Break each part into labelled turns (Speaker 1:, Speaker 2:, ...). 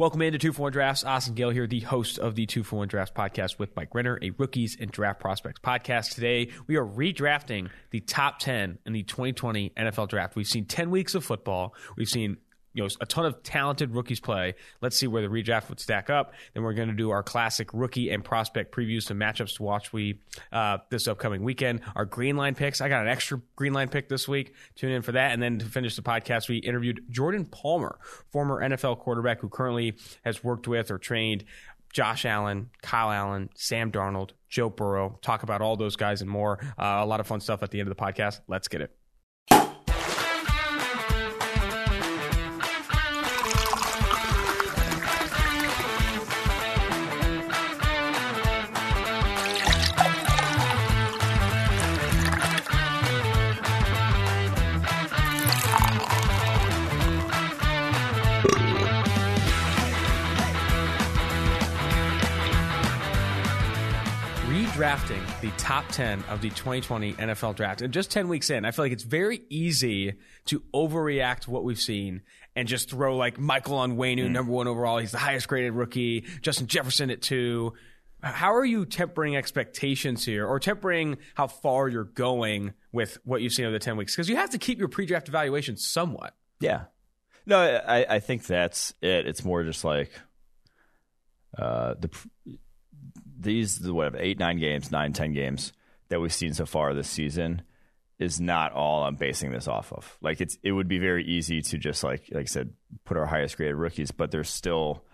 Speaker 1: Welcome into Two for One Drafts. Austin Gayle here, the host of the Two for One Drafts podcast with Mike Renner, a rookies and draft prospects podcast. Today, we are redrafting the top 10 in the 2020 NFL draft. We've seen 10 weeks of football. We've seen you know a ton of talented rookies play. Let's see where the redraft would stack up. Then we're going to do our classic rookie and prospect previews, some matchups to watch. We uh, this upcoming weekend. Our green line picks. I got an extra green line pick this week. Tune in for that. And then to finish the podcast, we interviewed Jordan Palmer, former NFL quarterback who currently has worked with or trained. Josh Allen, Kyle Allen, Sam Darnold, Joe Burrow. Talk about all those guys and more. Uh, a lot of fun stuff at the end of the podcast. Let's get it. The top 10 of the 2020 NFL draft. And just 10 weeks in, I feel like it's very easy to overreact what we've seen and just throw like Michael Onwenu, mm. number one overall. He's the highest graded rookie. Justin Jefferson at two. How are you tempering expectations here or tempering how far you're going with what you've seen over the 10 weeks? Because you have to keep your pre draft evaluation somewhat.
Speaker 2: Yeah. No, I, I think that's it. It's more just like uh, the these whatever eight nine games nine ten games that we've seen so far this season is not all I'm basing this off of. Like it's it would be very easy to just like like I said put our highest graded rookies, but there's still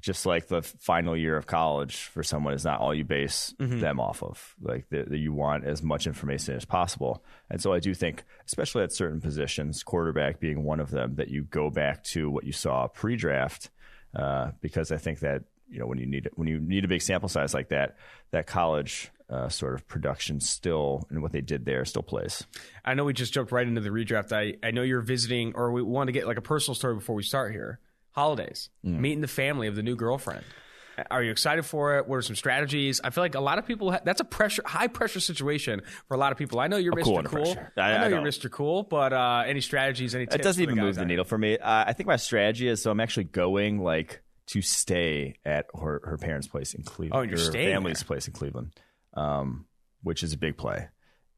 Speaker 2: just like the final year of college for someone is not all you base mm-hmm. them off of. Like that you want as much information as possible. And so I do think, especially at certain positions, quarterback being one of them, that you go back to what you saw pre-draft, uh, because I think that you know when you need when you need a big sample size like that, that college uh, sort of production still and what they did there still plays.
Speaker 1: I know we just jumped right into the redraft. I, I know you're visiting, or we want to get like a personal story before we start here. Holidays, mm. meeting the family of the new girlfriend. Are you excited for it? What are some strategies? I feel like a lot of people. Ha- that's a pressure, high pressure situation for a lot of people. I know you're
Speaker 2: I'm
Speaker 1: Mr. Cool. cool. I, I, know I you're Mr. Cool, but uh, any strategies? Any tips?
Speaker 2: It doesn't even move the needle for me. Uh, I think my strategy is so I'm actually going like to stay at her, her parents' place in Cleveland.
Speaker 1: Oh, you're her staying
Speaker 2: family's
Speaker 1: there.
Speaker 2: place in Cleveland, um, which is a big play.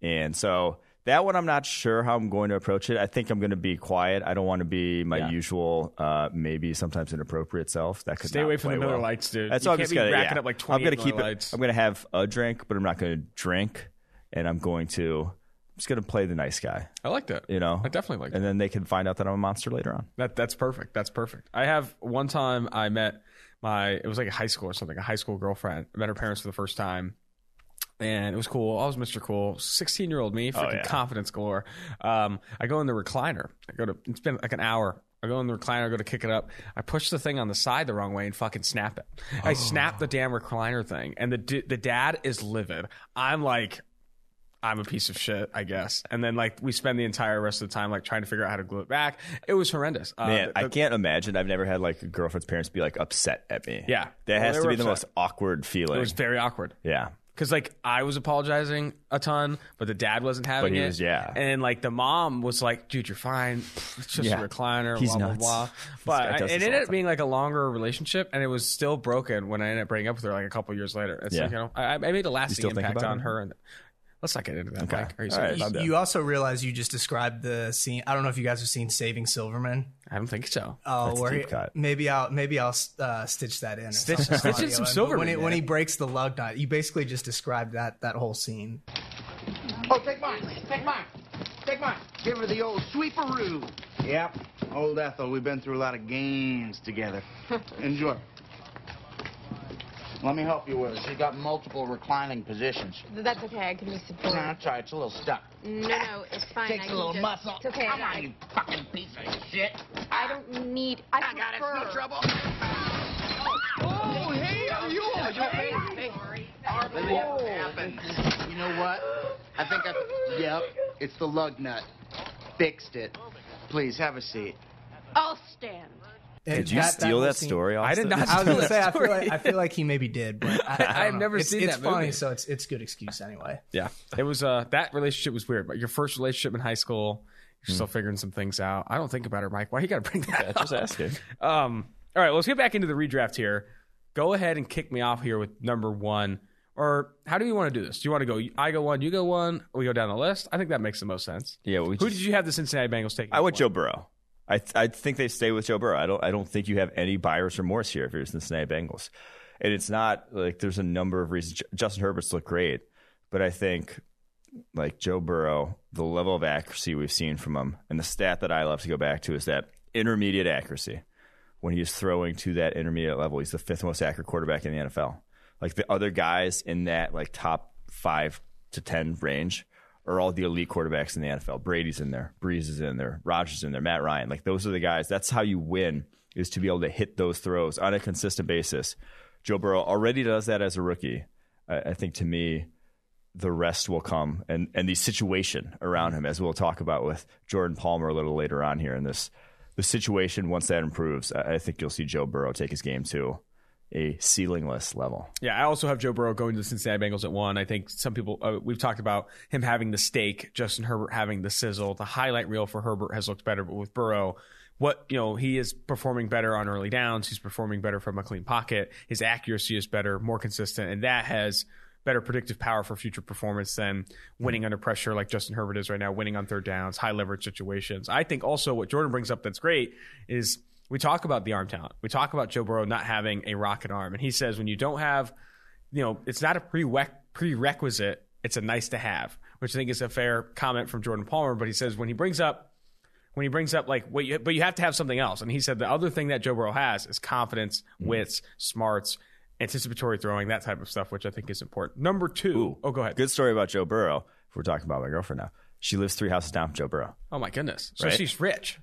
Speaker 2: And so that one, I'm not sure how I'm going to approach it. I think I'm going to be quiet. I don't want to be my yeah. usual, uh, maybe sometimes inappropriate self. That could
Speaker 1: stay away from the Miller
Speaker 2: well.
Speaker 1: Lights, dude.
Speaker 2: That's
Speaker 1: you
Speaker 2: all I'm just
Speaker 1: gonna
Speaker 2: racking
Speaker 1: yeah. up like 20 I'm going to keep
Speaker 2: it. I'm going to have a drink, but I'm not going to drink, and I'm going to just going to play the nice guy.
Speaker 1: I like that.
Speaker 2: You know,
Speaker 1: I definitely like.
Speaker 2: And then they can find out that I'm a monster later on.
Speaker 1: That that's perfect. That's perfect. I have one time I met my it was like a high school or something, a high school girlfriend. I met her parents for the first time. And it was cool. I was Mr. Cool, sixteen year old me, freaking oh, yeah. confidence galore. Um, I go in the recliner. I go to it's been like an hour. I go in the recliner, I go to kick it up. I push the thing on the side the wrong way and fucking snap it. Oh. I snap the damn recliner thing, and the the dad is livid. I'm like, I'm a piece of shit, I guess. And then like we spend the entire rest of the time like trying to figure out how to glue it back. It was horrendous.
Speaker 2: Uh, Man, the, I can't imagine. I've never had like a girlfriend's parents be like upset at me.
Speaker 1: Yeah,
Speaker 2: that has to be upset. the most awkward feeling.
Speaker 1: It was very awkward.
Speaker 2: Yeah.
Speaker 1: Cause like I was apologizing a ton, but the dad wasn't having
Speaker 2: but
Speaker 1: it.
Speaker 2: Was, yeah,
Speaker 1: and like the mom was like, "Dude, you're fine. It's just yeah. a recliner."
Speaker 2: He's
Speaker 1: blah
Speaker 2: nuts.
Speaker 1: blah blah. But I, it ended up being like a longer relationship, and it was still broken when I ended up breaking up with her like a couple years later. It's yeah. like you know, I, I made a lasting impact on her. And Let's not get into that. Okay. Mike.
Speaker 3: Right, you, you, also realize you just described the scene. I don't know if you guys have seen Saving Silverman.
Speaker 1: I don't think so.
Speaker 3: Oh, where he, maybe I'll maybe I'll uh, stitch that in.
Speaker 1: Stitch, stitch in some Silverman.
Speaker 3: When, when he breaks the lug nut, you basically just described that that whole scene.
Speaker 4: Oh, take mine. Take mine. Take mine. Give her the old sweeperoo. Yep. Old Ethel. We've been through a lot of games together. Enjoy. Let me help you with it. She's got multiple reclining positions.
Speaker 5: That's okay. I can be support.
Speaker 4: No, that's right. It's a little stuck.
Speaker 5: No, no, it's fine.
Speaker 4: Takes
Speaker 5: I
Speaker 4: a little
Speaker 5: just,
Speaker 4: muscle.
Speaker 5: It's okay.
Speaker 4: Come on, you fucking piece of shit.
Speaker 5: I don't need. I,
Speaker 4: I got it.
Speaker 5: No
Speaker 4: trouble. Oh, hey, are you all okay? Hey, Whoa. happened. You know what? I think I. Yep, it's the lug nut. Fixed it. Please have a seat.
Speaker 5: I'll stand.
Speaker 2: Did you that, steal that, that story?
Speaker 1: I did not.
Speaker 3: I was going to say. I feel, like, I feel like he maybe did, but I,
Speaker 1: have never
Speaker 3: it's,
Speaker 1: seen
Speaker 3: it's
Speaker 1: that.
Speaker 3: It's funny,
Speaker 1: movie.
Speaker 3: so it's it's good excuse anyway.
Speaker 1: Yeah, it was. Uh, that relationship was weird. But your first relationship in high school, you're mm. still figuring some things out. I don't think about it, Mike. Why you got to bring that?
Speaker 2: Yeah, just asking.
Speaker 1: Um. All right, let's get back into the redraft here. Go ahead and kick me off here with number one. Or how do you want to do this? Do you want to go? I go one, you go one. We go down the list. I think that makes the most sense.
Speaker 2: Yeah, we
Speaker 1: Who
Speaker 2: just-
Speaker 1: did you have the Cincinnati Bengals taking?
Speaker 2: I went
Speaker 1: one?
Speaker 2: Joe Burrow. I I think they stay with Joe Burrow. I don't I don't think you have any buyer's remorse here if you're the Cincinnati Bengals. And it's not like there's a number of reasons. Justin Herbert's looked great, but I think like Joe Burrow, the level of accuracy we've seen from him, and the stat that I love to go back to is that intermediate accuracy. When he's throwing to that intermediate level, he's the fifth most accurate quarterback in the NFL. Like the other guys in that like top five to ten range are all the elite quarterbacks in the NFL. Brady's in there, Brees is in there, Rodgers in there, Matt Ryan. Like those are the guys. That's how you win is to be able to hit those throws on a consistent basis. Joe Burrow already does that as a rookie. I, I think to me, the rest will come and and the situation around him, as we'll talk about with Jordan Palmer a little later on here in this. The situation once that improves, I, think you'll see Joe Burrow take his game to a ceilingless level.
Speaker 1: Yeah, I also have Joe Burrow going to the Cincinnati Bengals at one. I think some people uh, we've talked about him having the stake, Justin Herbert having the sizzle. The highlight reel for Herbert has looked better, but with Burrow, what you know, he is performing better on early downs. He's performing better from a clean pocket. His accuracy is better, more consistent, and that has better predictive power for future performance than winning under pressure like Justin Herbert is right now, winning on third downs, high leverage situations. I think also what Jordan brings up that's great is we talk about the arm talent. We talk about Joe Burrow not having a rocket arm. And he says when you don't have, you know, it's not a prereq- prerequisite, it's a nice to have, which I think is a fair comment from Jordan Palmer. But he says when he brings up, when he brings up like, wait, you, but you have to have something else. And he said the other thing that Joe Burrow has is confidence, mm-hmm. wits, smarts, anticipatory throwing, that type of stuff, which I think is important. Number two, oh, go ahead.
Speaker 2: Good story about Joe Burrow. If we're talking about my girlfriend now, she lives three houses down from Joe Burrow.
Speaker 1: Oh my goodness. So
Speaker 2: Right?
Speaker 1: she's rich.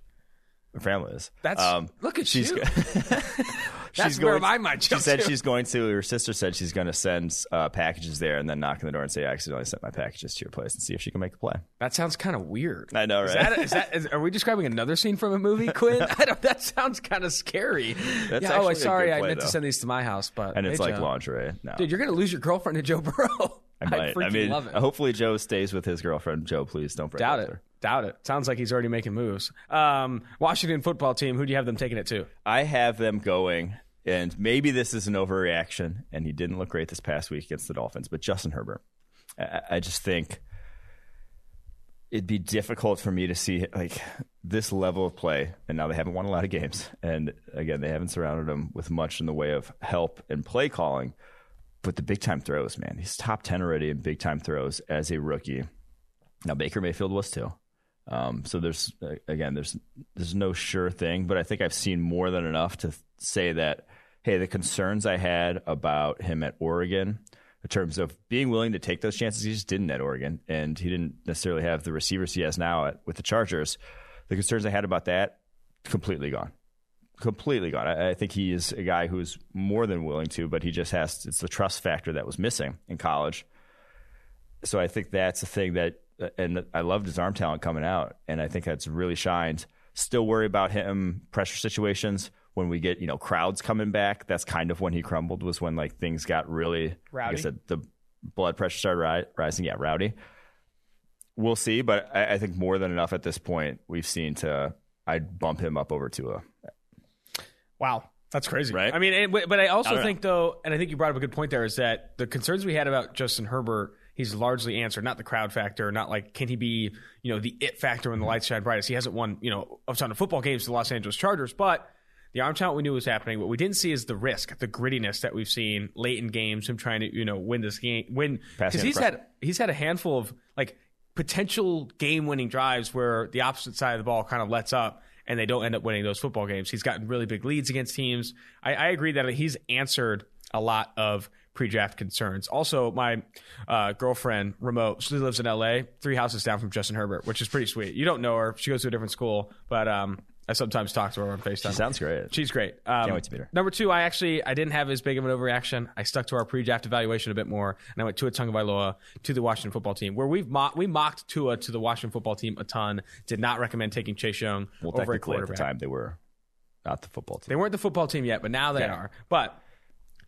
Speaker 2: Her family is.
Speaker 1: That's
Speaker 2: Um,
Speaker 1: look at
Speaker 2: she's
Speaker 1: you.
Speaker 2: go-
Speaker 1: That's where my mind
Speaker 2: She said
Speaker 1: to.
Speaker 2: she's going to. Her sister said she's going to send uh, packages there, and then knock on the door and say, "I accidentally sent my packages to your place," and see if she can make a play.
Speaker 1: That sounds kind of weird.
Speaker 2: I know,
Speaker 1: Is
Speaker 2: right?
Speaker 1: that, is that is, are we describing another scene from a movie, Quinn? I don't. That sounds kind of scary.
Speaker 2: That's
Speaker 1: yeah. Oh, sorry,
Speaker 2: good
Speaker 1: I
Speaker 2: play,
Speaker 1: meant to send these to my house, but
Speaker 2: And it's
Speaker 1: hey,
Speaker 2: like
Speaker 1: Joe.
Speaker 2: lingerie. No,
Speaker 1: Dude, you're gonna lose your girlfriend to Joe Burrow.
Speaker 2: I might. I,
Speaker 1: freaking
Speaker 2: mean,
Speaker 1: love it.
Speaker 2: hopefully Joe stays with his girlfriend. Joe, please don't break
Speaker 1: Doubt it.
Speaker 2: her.
Speaker 1: Doubt it. Sounds like he's already making moves. Um, Washington football team. Who do you have them taking it to?
Speaker 2: I have them going, and maybe this is an overreaction, and he didn't look great this past week against the Dolphins, but Justin Herbert. I, I just think it'd be difficult for me to see like this level of play, and now they haven't won a lot of games, and again they haven't surrounded him with much in the way of help and play calling. But the big time throws, man, he's top ten already in big time throws as a rookie. Now Baker Mayfield was too. Um, so there's uh, again, there's there's no sure thing, but I think I've seen more than enough to say that hey, the concerns I had about him at Oregon in terms of being willing to take those chances, he just didn't at Oregon, and he didn't necessarily have the receivers he has now at, with the Chargers. The concerns I had about that completely gone, completely gone. I, I think he is a guy who's more than willing to, but he just has it's the trust factor that was missing in college so I think that's the thing that, uh, and I loved his arm talent coming out, and I think that's really shined. Still worry about him pressure situations when we get you know crowds coming back. That's kind of when he crumbled. Was when like things got really
Speaker 1: Rowdy.
Speaker 2: Like I said, the blood pressure started ri- rising. Yeah, rowdy. We'll see, but I, I think more than enough at this point we've seen to I'd bump him up over to a
Speaker 1: Wow. That's crazy.
Speaker 2: Right?
Speaker 1: I mean, it, but I also
Speaker 2: I don't
Speaker 1: think, though, and I think you brought up a good point there, is that the concerns we had about Justin Herbert, he's largely answered. Not the crowd factor, not like, can he be, you know, the it factor when the lights shine brightest? He hasn't won, you know, a ton of football games to the Los Angeles Chargers, but the arm talent we knew was happening. What we didn't see is the risk, the grittiness that we've seen late in games, him trying to, you know, win this game, win. Because he's had, he's had a handful of, like, potential game winning drives where the opposite side of the ball kind of lets up and they don't end up winning those football games. He's gotten really big leads against teams. I, I agree that he's answered a lot of pre-draft concerns. Also, my uh, girlfriend, remote, she lives in LA, three houses down from Justin Herbert, which is pretty sweet. You don't know her; she goes to a different school, but um, I sometimes talk to her on Facetime.
Speaker 2: She sounds great.
Speaker 1: She's great. Um,
Speaker 2: Can't wait to meet her.
Speaker 1: Number two, I actually I didn't have as big of an overreaction. I stuck to our pre-draft evaluation a bit more, and I went Tua Tagovailoa to the Washington football team, where we've mo- we mocked Tua to the Washington football team a ton. Did not recommend taking Chase Young
Speaker 2: well,
Speaker 1: over a
Speaker 2: technically at the
Speaker 1: quarterback.
Speaker 2: time they were not the football team.
Speaker 1: They weren't the football team yet, but now they
Speaker 2: Yeah.
Speaker 1: are. But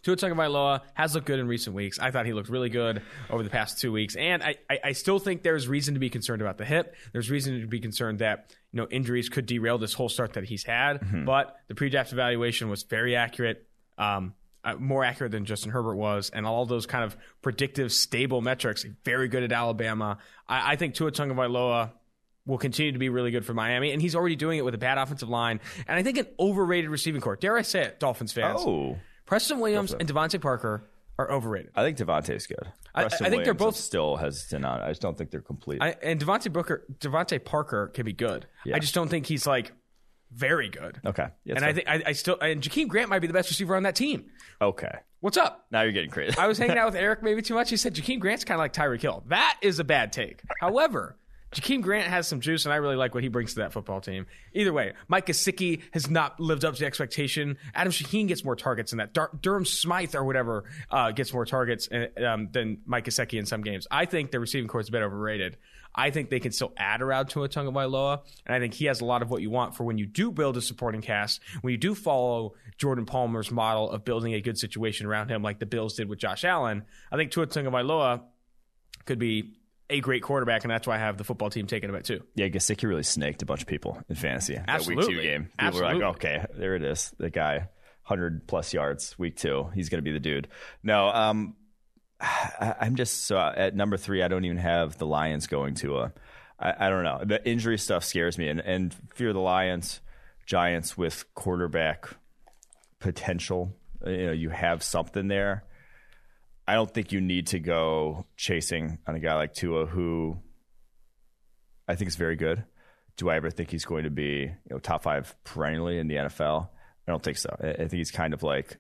Speaker 1: Tua Tagovailoa has looked good in recent weeks. I thought he looked really good over the past two weeks, and I, I, I still think there's reason to be concerned about the hip. There's reason to be concerned that you know injuries could derail this whole start that he's had. But the pre-draft evaluation was very accurate, um, uh, more accurate than Justin Herbert was, and all those kind of predictive, stable metrics. Very good at Alabama. I, I think Tua Tagovailoa will continue to be really good for Miami, and he's already doing it with a bad offensive line, and I think an overrated receiving core. Dare I say it, Dolphins fans?
Speaker 2: Oh,
Speaker 1: Preston Williams and DeVante Parker are overrated.
Speaker 2: I think DeVante's good.
Speaker 1: I- I think they're both-
Speaker 2: still hesitant on. I just don't think they're complete.
Speaker 1: I, and Devontae Booker, DeVante Parker can be good.
Speaker 2: Yeah.
Speaker 1: I just don't think he's like very good.
Speaker 2: okay, Yeah,
Speaker 1: and
Speaker 2: that's
Speaker 1: I think I, I still and Jakeem Grant might be the best receiver on that team.
Speaker 2: okay.
Speaker 1: What's up?
Speaker 2: Now you're getting crazy.
Speaker 1: I was hanging out with Eric maybe too much. He said Jakeem Grant's kind of like Tyreek Hill. That is a bad take. However, Jakeem Grant has some juice, and I really like what he brings to that football team. Either way, Mike Gesicki has not lived up to expectation. Adam Shaheen gets more targets than that. Dur- Durham Smythe or whatever uh, gets more targets uh, um, than Mike Gesicki in some games. I think the receiving core is a bit overrated. I think they can still add around to a tongue of Tagovailoa, and I think he has a lot of what you want for when you do build a supporting cast, when you do follow Jordan Palmer's model of building a good situation around him, like the Bills did with Josh Allen. I think Tua Tagovailoa could be a great quarterback, and that's why I have the football team taking him at two.
Speaker 2: Yeah, Gesicki really snaked a bunch of people in fantasy. That week
Speaker 1: Absolutely.
Speaker 2: two game. People
Speaker 1: Absolutely.
Speaker 2: were like, okay, there it is. The guy, 100 plus yards, week two. He's going to be the dude. No, um, I, I'm just so at number three, I don't even have the Lions going to a. I, I don't know. The injury stuff scares me, and, and fear the Lions, Giants with quarterback potential. You know, you have something there. I don't think you need to go chasing on a guy like Tua who I think is very good. Do I ever think he's going to be you know top five perennially in the NFL? I don't think so. I, I think he's kind of like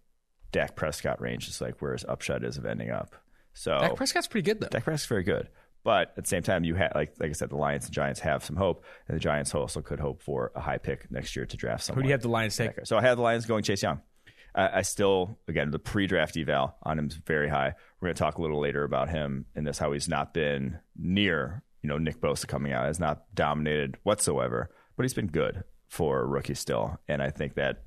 Speaker 2: Dak Prescott range, is like where his upshot is of ending up. So
Speaker 1: Dak Prescott's pretty good though.
Speaker 2: Dak Prescott's very good, but at the same time, you have like like I said, the Lions and Giants have some hope, and the Giants also could hope for a high pick next year to draft someone.
Speaker 1: Who do you have the Lions take?
Speaker 2: So I have the Lions going Chase Young. I, I still, again, the pre-draft eval on him is very high. We're going to talk a little later about him and this how he's not been near, you know, Nick Bosa coming out, has not dominated whatsoever, but he's been good for a rookie still, and I think that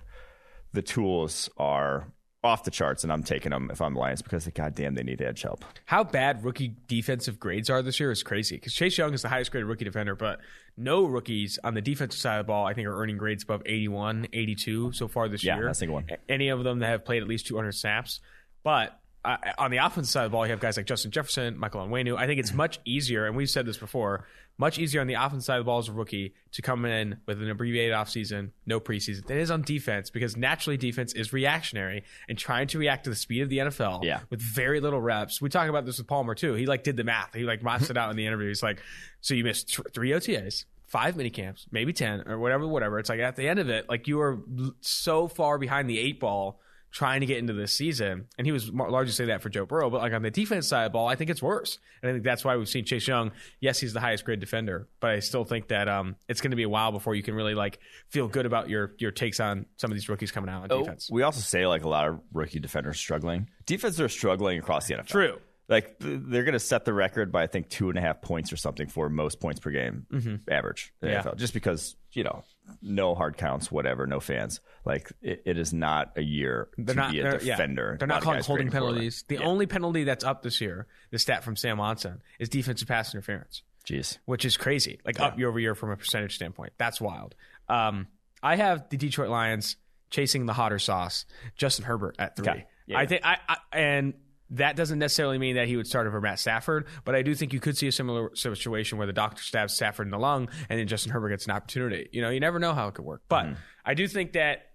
Speaker 2: the tools are off the charts, and I'm taking them if I'm Lions because goddamn they need edge help.
Speaker 1: How bad rookie defensive grades are this year is crazy because Chase Young is the highest graded rookie defender, but no rookies on the defensive side of the ball, I think, are earning grades above 81, 82 so far this
Speaker 2: Yeah,
Speaker 1: year.
Speaker 2: that's a good one.
Speaker 1: Any of them that have played at least 200 snaps. But uh, on the offensive side of the ball, you have guys like Justin Jefferson, Michael Onwenu. I think it's much easier, and we've said this before, much easier on the offensive side of the ball as a rookie to come in with an abbreviated offseason, no preseason, than it is on defense because naturally defense is reactionary and trying to react to the speed of the NFL
Speaker 2: Yeah.
Speaker 1: with very little reps. We talk about this with Palmer too. He like did the math. He like maths it out in the interview. He's like, so you missed th- three OTAs, five mini camps, maybe ten or whatever, whatever. It's like at the end of it, like you are so far behind the eight ball trying to get into this season. And he was largely say that for Joe Burrow, but like on the defense side of the ball, I think it's worse. And I think that's why we've seen Chase Young. Yes, he's the highest grade defender, but I still think that um, it's going to be a while before you can really like feel good about your your takes on some of these rookies coming out on defense.
Speaker 2: We also say like a lot of rookie defenders struggling. Defenses are struggling across the NFL.
Speaker 1: True.
Speaker 2: Like th- they're going to set the record by I think two and a half points or something for most points per game average in the
Speaker 1: Yeah.
Speaker 2: NFL. Just because you know no hard counts, whatever, no fans. Like it, it is not a year
Speaker 1: They're
Speaker 2: to
Speaker 1: not.
Speaker 2: be a
Speaker 1: They're, yeah.
Speaker 2: defender.
Speaker 1: they're not calling holding penalties. The
Speaker 2: Yeah.
Speaker 1: only penalty that's up this year, the stat from Sam Watson, is defensive pass interference,
Speaker 2: Jeez.
Speaker 1: which is crazy. Like up year over year from a percentage standpoint. That's wild. Um, I have the Detroit Lions chasing the hotter sauce, Justin Herbert at three.
Speaker 2: Okay. Yeah.
Speaker 1: I think I, I and that doesn't necessarily mean that he would start over Matt Stafford, but I do think you could see a similar situation where the doctor stabs Stafford in the lung and then Justin Herbert gets an opportunity. You know, you never know how it could work. But
Speaker 2: Mm-hmm.
Speaker 1: I do think that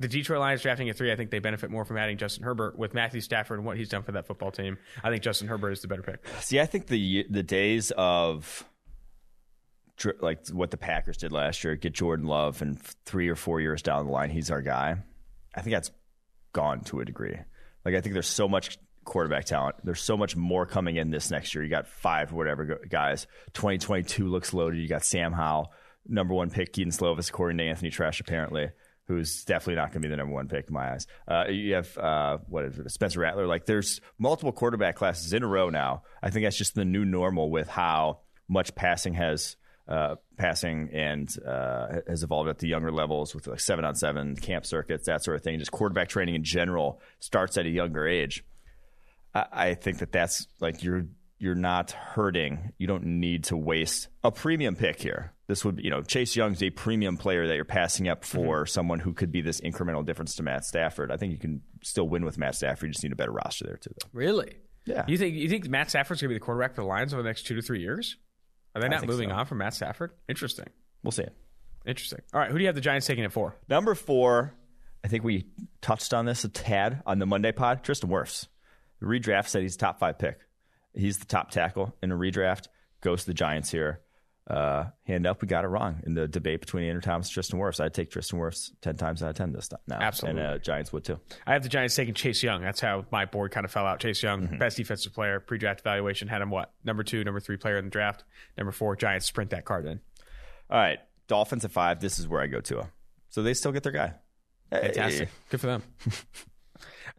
Speaker 1: the Detroit Lions drafting at three, I think they benefit more from adding Justin Herbert with Matthew Stafford and what he's done for that football team. I think Justin Herbert is the better pick.
Speaker 2: See, I think the the days of like what the Packers did last year, get Jordan Love, and three or four years down the line, he's our guy. I think that's gone to a degree. Like I think there's so much quarterback talent. There's so much more coming in this next year. You got five whatever guys. 2022 looks loaded. You got Sam Howell, number one pick, Kedon Slovis, according to Anthony Treash, apparently. Who's definitely not going to be the number one pick in my eyes. Uh, you have uh, what is it, Spencer Rattler. Like there's multiple quarterback classes in a row now. I think that's just the new normal with how much passing has uh, passing and uh, has evolved at the younger levels with like seven on seven camp circuits, that sort of thing. Just quarterback training in general starts at a younger age. I, I think that that's like you're you're not hurting. You don't need to waste a premium pick here. This would, be, you know, Chase Young's a premium player that you're passing up mm-hmm. for someone who could be this incremental difference to Matt Stafford. I think you can still win with Matt Stafford. You just need a better roster there too, though.
Speaker 1: Really?
Speaker 2: Yeah.
Speaker 1: You think you think Matt Stafford's going to be the quarterback for the Lions over the next two to three years? Are they not moving
Speaker 2: so.
Speaker 1: on from Matt Stafford? Interesting.
Speaker 2: We'll see.
Speaker 1: Interesting. All right, who do you have the Giants taking it for?
Speaker 2: Number four, I think we touched on this a tad on the Monday pod. Tristan Wirfs. Redraft said he's top five pick. He's the top tackle in a redraft. Goes to the Giants here. Uh, hand up, we got it wrong in the debate between Andrew Thomas and Tristan Wirfs. I'd take Tristan Wirfs 10 times out of 10 this time now.
Speaker 1: Absolutely.
Speaker 2: And uh, Giants would too.
Speaker 1: I have the Giants taking Chase Young. That's how my board kind of fell out. Chase Young,
Speaker 2: Mm-hmm.
Speaker 1: best defensive player, pre-draft evaluation, had him what? Number two, number three player in the draft. Number four, Giants sprint that card in.
Speaker 2: All right. Dolphins at five. This is where I go to. Him. So they still get their guy.
Speaker 1: Fantastic. Good for them.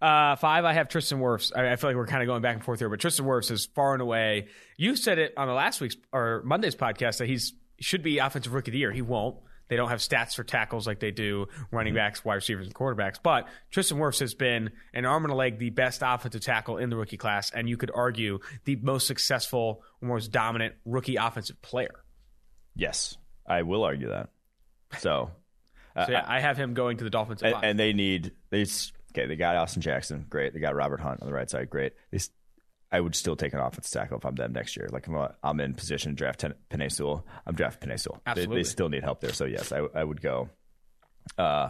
Speaker 1: uh, five, I have Tristan Wirfs. I, I feel like we're kind of going back and forth here, but Tristan Wirfs is far and away. You said it on the last week's or Monday's podcast that he's he should be offensive rookie of the year. He won't. They don't have stats for tackles like they do running backs, wide receivers, and quarterbacks. But Tristan Wirfs has been an arm and a leg the best offensive tackle in the rookie class, and you could argue the most successful, most dominant rookie offensive player.
Speaker 2: Yes, I will argue that. So, uh,
Speaker 1: So yeah, I have him going to the Dolphins.
Speaker 2: And, and they need they okay. They got Austin Jackson, great. They got Robert Hunt on the right side, great. They, I would still take an offensive tackle if I'm them next year. Like I'm, I'm in position to draft ten, Sewell, I'm drafting Penei Sewell. They,
Speaker 1: Absolutely.
Speaker 2: they still need help there. So yes, I, I would go. Uh,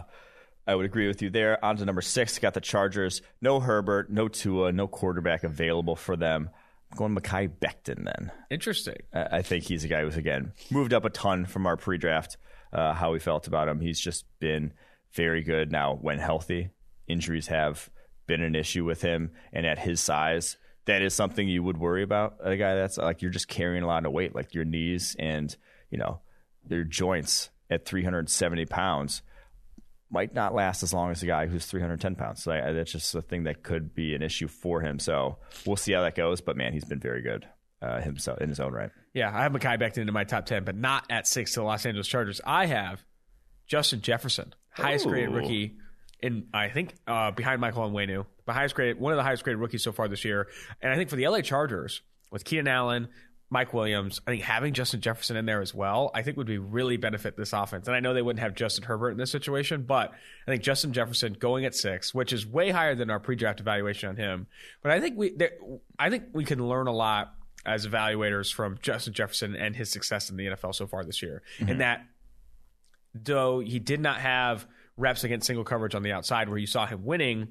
Speaker 2: I would agree with you there. On to number six, got the Chargers. No Herbert, no Tua, no quarterback available for them. I'm going Mekhi Becton then.
Speaker 1: Interesting.
Speaker 2: I I think he's a guy who's again moved up a ton from our pre-draft. Uh, how we felt about him, he's just been very good now when healthy. Injuries have been an issue with him, and at his size, that is something you would worry about. A guy that's like you're just carrying a lot of weight, like your knees and you know your joints at 370 pounds might not last as long as a guy who's 310 pounds. So I, that's just a thing that could be an issue for him. So we'll see how that goes. But man, he's been very good uh, himself in his own right.
Speaker 1: Yeah, I have Mekhi Becton into my top 10, but not at six to the Los Angeles Chargers. I have Justin Jefferson, highest graded
Speaker 2: Ooh.
Speaker 1: rookie in, I think, uh, behind Michael Onwenu, the highest graded, one of the highest graded rookies so far this year. And I think for the LA Chargers, with Keenan Allen, Mike Williams, I think having Justin Jefferson in there as well, I think would be really benefit this offense. And I know they wouldn't have Justin Herbert in this situation, but I think Justin Jefferson going at six, which is way higher than our pre-draft evaluation on him. But I think we, there, I think we can learn a lot as evaluators from Justin Jefferson and his success in the NFL so far this year. In that, though he did not have reps against single coverage on the outside where you saw him winning,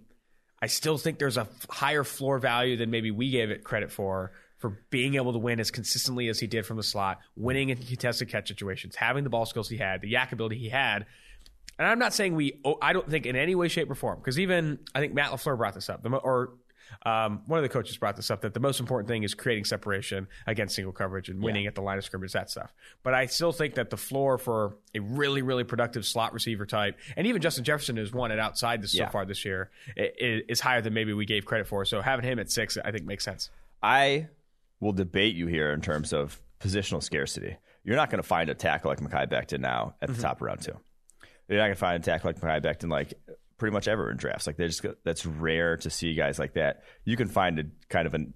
Speaker 1: I still think there's a higher floor value than maybe we gave it credit for. For being able to win as consistently as he did from the slot, winning in contested catch situations, having the ball skills he had, the YAC ability he had, and I'm not saying we. I don't think in any way, shape, or form, because even I think Matt Lafleur brought this up, or um, one of the coaches brought this up that the most important thing is creating separation against single coverage and winning at the line of scrimmage, that stuff. But I still think that the floor for a really, really productive slot receiver type, and even Justin Jefferson has won it outside this
Speaker 2: Yeah.
Speaker 1: so far this year, is higher than maybe we gave credit for. So having him at six, I think makes sense.
Speaker 2: I will debate you here in terms of positional scarcity. You're not going to find a tackle like Mekhi Becton now at the top of round two. You're not going to find a tackle like Makai Becton like pretty much ever in drafts. Like they just that's rare to see guys like that. You can find a kind of an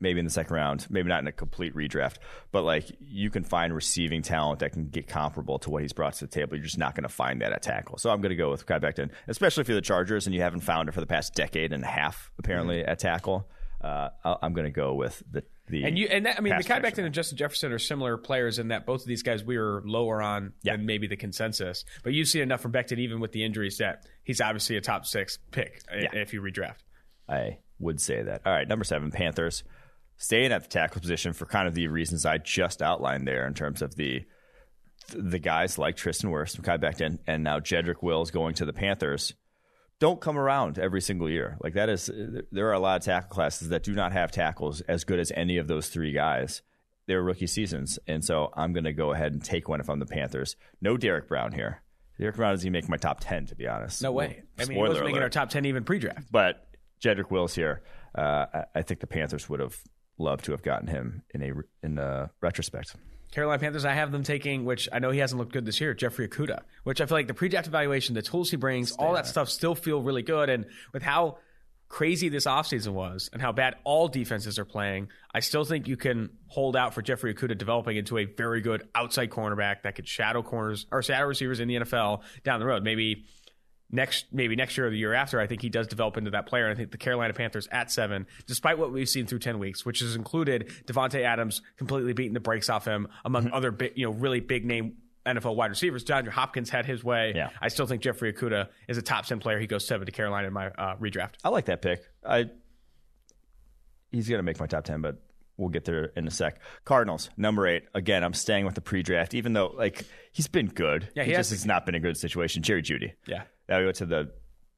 Speaker 2: maybe in the second round, maybe not in a complete redraft, but like you can find receiving talent that can get comparable to what he's brought to the table. You're just not going to find that at tackle. So I'm going to go with Kai Becton, especially if you're the Chargers and you haven't found it for the past decade and a half, apparently mm-hmm. at tackle. Uh, I'm going to go with the the
Speaker 1: And you and that, I mean,
Speaker 2: protection.
Speaker 1: Becton and Justin Jefferson are similar players in that both of these guys we were lower on
Speaker 2: Yeah.
Speaker 1: than maybe the consensus. But you've seen enough from Becton, even with the injuries, that he's obviously a top six pick
Speaker 2: Yeah.
Speaker 1: if you redraft.
Speaker 2: I would say that. All right, number seven, Panthers. Staying at the tackle position for kind of the reasons I just outlined there in terms of the the guys like Tristan Wirfs, Mekhi Becton, and now Jedrick Wills going to the Panthers don't come around every single year. Like that is, there are a lot of tackle classes that do not have tackles as good as any of those three guys. They're rookie seasons, and so I'm going to go ahead and take one if I'm the Panthers. No Derrick Brown here. Derrick Brown doesn't even make my top ten, to be honest.
Speaker 1: No way. I mean, he wasn't making
Speaker 2: alert.
Speaker 1: our top ten even pre-draft.
Speaker 2: But Jedrick Wills here, uh, I, I think the Panthers would have loved to have gotten him in a in a retrospect.
Speaker 1: Carolina Panthers, I have them taking, which I know he hasn't looked good this year, Jeffrey Okudah, which I feel like the pre-draft evaluation, the tools he brings, all that stuff still feel really good. And with how crazy this offseason was and how bad all defenses are playing, I still think you can hold out for Jeffrey Okudah developing into a very good outside cornerback that could shadow corners or shadow receivers in the NFL down the road. Maybe next maybe next year or the year after, I think he does develop into that player. And I think the Carolina Panthers at seven, despite what we've seen through ten weeks, which has included Davante Adams completely beating the brakes off him, among other big, you know really big name NFL wide receivers. DeAndre Hopkins had his way.
Speaker 2: Yeah.
Speaker 1: I still think Jeffrey Okudah is a top ten player. He goes seven to Carolina in my uh, redraft.
Speaker 2: I like that pick. I he's gonna make my top ten, but we'll get there in a sec. Cardinals number eight. Again, I'm staying with the pre-draft, even though like he's been good.
Speaker 1: Yeah, he
Speaker 2: he
Speaker 1: has
Speaker 2: just has not been a good situation. Jerry Jeudy.
Speaker 1: Yeah.
Speaker 2: Now we go to the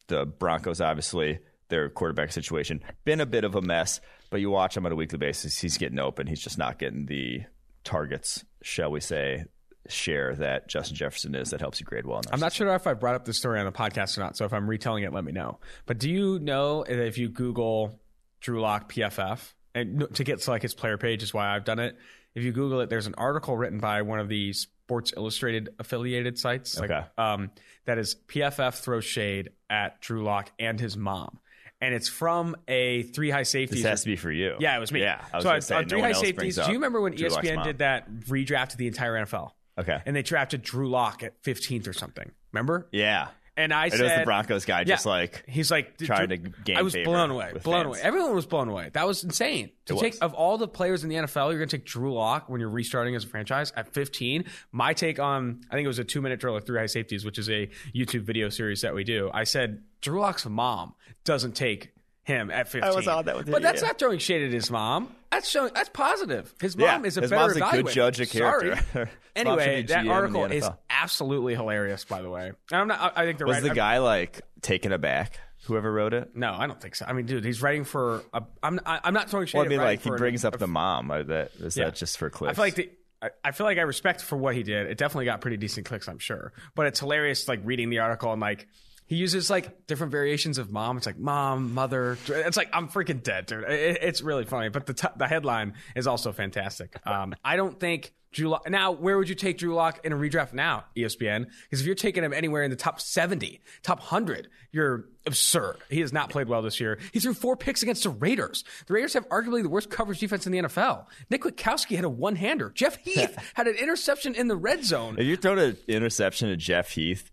Speaker 2: the Broncos. Obviously, their quarterback situation been a bit of a mess, but you watch him on a weekly basis. He's getting open. He's just not getting the targets, shall we say, share that Justin Jefferson is that helps you grade well.
Speaker 1: I'm not sure if I brought up this story on the podcast or not. So if I'm retelling it, let me know. But do you know if you Google Drew Lock PFF and to get to like his player page is why I've done it. If you Google it, there's an article written by one of the Sports Illustrated affiliated sites. Like,
Speaker 2: Okay.
Speaker 1: Um, that is PFF throws shade at Drew Lock and his mom, and it's from a three high safeties.
Speaker 2: This has to be for you.
Speaker 1: yeah, it was me.
Speaker 2: Yeah, I was
Speaker 1: so on,
Speaker 2: say,
Speaker 1: on three
Speaker 2: one
Speaker 1: high safeties. Do you remember when
Speaker 2: Drew
Speaker 1: ESPN did that redraft of the entire NFL?
Speaker 2: Okay.
Speaker 1: And they drafted Drew Lock at 15th or something. Remember?
Speaker 2: yeah.
Speaker 1: And I
Speaker 2: It
Speaker 1: said,
Speaker 2: was the Broncos guy, just
Speaker 1: Yeah.
Speaker 2: like
Speaker 1: he's like
Speaker 2: trying to gain
Speaker 1: I was blown away, blown
Speaker 2: fans.
Speaker 1: away. Everyone was blown away. That was insane. To
Speaker 2: It
Speaker 1: take
Speaker 2: was.
Speaker 1: of all the players in the NFL, you're going to take Drew Lock when you're restarting as a franchise at 15. My take on, I think it was a two minute drill of three high safeties, which is a YouTube video series that we do. I said Drew Lock's mom doesn't take him at 15.
Speaker 2: was on that with
Speaker 1: but that's
Speaker 2: yeah.
Speaker 1: not throwing shade at his mom. That's showing that's positive. His
Speaker 2: Yeah,
Speaker 1: mom is a
Speaker 2: his
Speaker 1: better
Speaker 2: mom's a good judge of character.
Speaker 1: Sorry. Anyway, that
Speaker 2: GM in the
Speaker 1: article is absolutely hilarious. By the way, and I'm not. I I think the
Speaker 2: was
Speaker 1: right,
Speaker 2: the
Speaker 1: I'm-
Speaker 2: guy like taken aback? Whoever wrote it.
Speaker 1: no, I don't think so. I mean, dude, he's writing for. A, I'm. I- I'm not throwing shade.
Speaker 2: Well, I mean, like he brings
Speaker 1: a-
Speaker 2: up the mom. Or that is
Speaker 1: Yeah.
Speaker 2: that just for clicks?
Speaker 1: I feel like the. I- I feel like I respect for what he did. It definitely got pretty decent clicks, I'm sure. But it's hilarious, like reading the article and like he uses like different variations of mom. It's like mom, mother. It's like I'm freaking dead, dude. It, it's really funny. But the t- the headline is also fantastic. Um, I don't think Drew Lock. Now, where would you take Drew Lock in a redraft now, ESPN? Because if you're taking him anywhere in the top 70, top 100, you're absurd. He has not played well this year. He threw four picks against the Raiders. The Raiders have arguably the worst coverage defense in the NFL. Nick Kwiatkoski had a one hander. Jeff Heath had an interception in the red zone.
Speaker 2: if you throw an interception to Jeff Heath,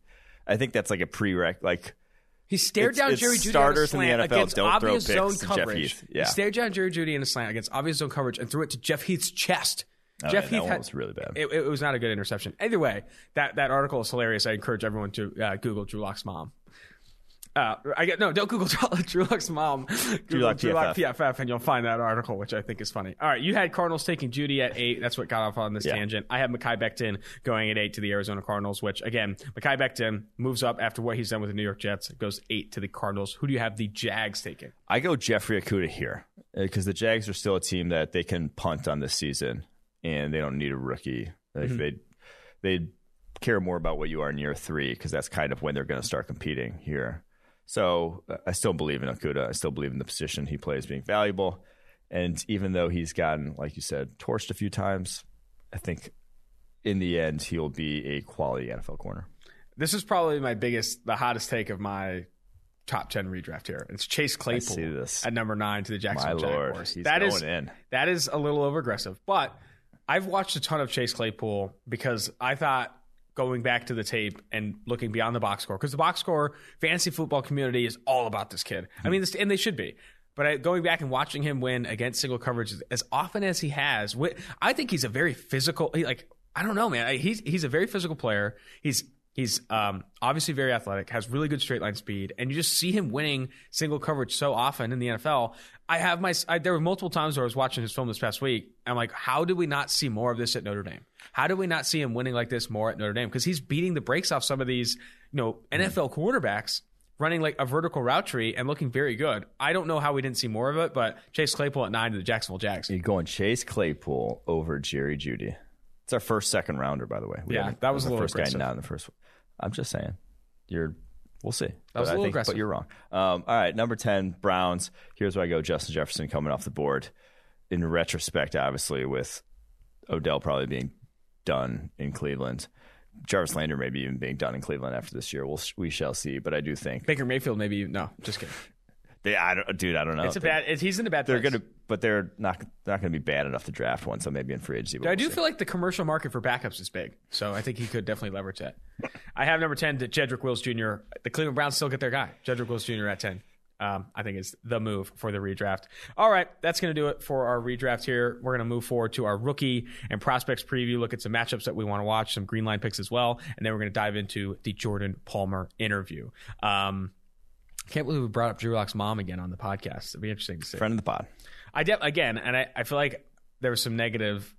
Speaker 2: I think that's like a prereq. Like
Speaker 1: He stared
Speaker 2: It's-
Speaker 1: down
Speaker 2: it's
Speaker 1: Jerry Jeudy
Speaker 2: starters in the
Speaker 1: a slant
Speaker 2: NFL
Speaker 1: against
Speaker 2: don't throw
Speaker 1: obvious
Speaker 2: picks
Speaker 1: zone coverage.
Speaker 2: Yeah.
Speaker 1: He stared down Jerry Jeudy in a slant against obvious zone coverage and threw it to Jeff Heath's chest.
Speaker 2: Oh,
Speaker 1: Jeff
Speaker 2: yeah,
Speaker 1: Heath had,
Speaker 2: was really bad.
Speaker 1: It, it was not a good interception. Either way, that, that article is hilarious. I encourage everyone to uh, Google Drew Lock's mom. Uh, I get no, don't Google Drew Lock's mom. Google Drew Lock
Speaker 2: PFF.
Speaker 1: PFF, and you'll find that article, which I think is funny. All right, you had Cardinals taking Jeudy at eight. That's what got off on this
Speaker 2: Yeah.
Speaker 1: tangent. I have Mekhi Becton going at eight to the Arizona Cardinals, which again, Mekhi Becton moves up after what he's done with the New York Jets. Goes eight to the Cardinals. Who do you have the Jags taking?
Speaker 2: I go Jeffrey Okudah here because the Jags are still a team that they can punt on this season, and they don't need a rookie. Like they they care more about what you are in year three because that's kind of when they're going to start competing here. So I still believe in Okudah. I still believe in the position he plays being valuable, and even though he's gotten, like you said, torched a few times, I think in the end he'll be a quality NFL corner.
Speaker 1: This is probably my biggest, the hottest take of my top ten redraft here. It's Chase Claypool at number nine to the
Speaker 2: My
Speaker 1: Jacksonville
Speaker 2: lord,
Speaker 1: Jaguars.
Speaker 2: he's
Speaker 1: That
Speaker 2: going
Speaker 1: is-
Speaker 2: in.
Speaker 1: that is a little over aggressive, but I've watched a ton of Chase Claypool because I thought going back to the tape and looking beyond the box score because the box score fantasy football community is all about this kid. I mean, this, and they should be. But I, going back and watching him win against single coverage as often as he has, I think he's a very physical. He, like I don't know, man. He's he's a very physical player. He's he's um, obviously very athletic, has really good straight line speed, and you just see him winning single coverage so often in the NFL. I have my I, there were multiple times where I was watching his film this past week. I'm like, how did we not see more of this at Notre Dame? How do we not see him winning like this more at Notre Dame? Because he's beating the brakes off some of these, you know, NFL quarterbacks running like a vertical route tree and looking very good. I don't know how we didn't see more of it, but Chase Claypool at nine to the Jacksonville Jags.
Speaker 2: You're going Chase Claypool over Jerry Jeudy. It's our first second rounder, by the way. We
Speaker 1: Yeah, that was a
Speaker 2: the
Speaker 1: little
Speaker 2: first guy
Speaker 1: aggressive.
Speaker 2: not in the first one. I'm just saying. You're. We'll see. That
Speaker 1: was a little
Speaker 2: think,
Speaker 1: aggressive.
Speaker 2: But you're wrong. Um, all right, number ten, Browns. Here's where I go. Justin Jefferson coming off the board. In retrospect, obviously, with Odell probably being done in Cleveland. Jarvis Landry maybe even being done in Cleveland after this year. We'll we shall see. But I do think
Speaker 1: Baker Mayfield, maybe no, just kidding.
Speaker 2: they. I don't, dude. I don't know.
Speaker 1: It's a bad. It, he's in a bad.
Speaker 2: They're
Speaker 1: place.
Speaker 2: gonna, but they're not. They're not gonna be bad enough to draft one. So maybe in free agency.
Speaker 1: I do
Speaker 2: see.
Speaker 1: feel like the commercial market for backups is big, so I think he could definitely leverage that. I have number ten, Jedrick Wills Jr. The Cleveland Browns still get their guy, Jedrick Wills Jr. at ten. Um, I think is the move for the redraft. All right, that's going to do it for our redraft here. We're going to move forward to our rookie and prospects preview. Look at some matchups that we want to watch, some green line picks as well, and then we're going to dive into the Jordan Palmer interview. Um, can't believe we brought up Drew Lock's mom again on the podcast. It'd be interesting to see.
Speaker 2: friend of the pod.
Speaker 1: I de- again, and I, I feel like there was some negative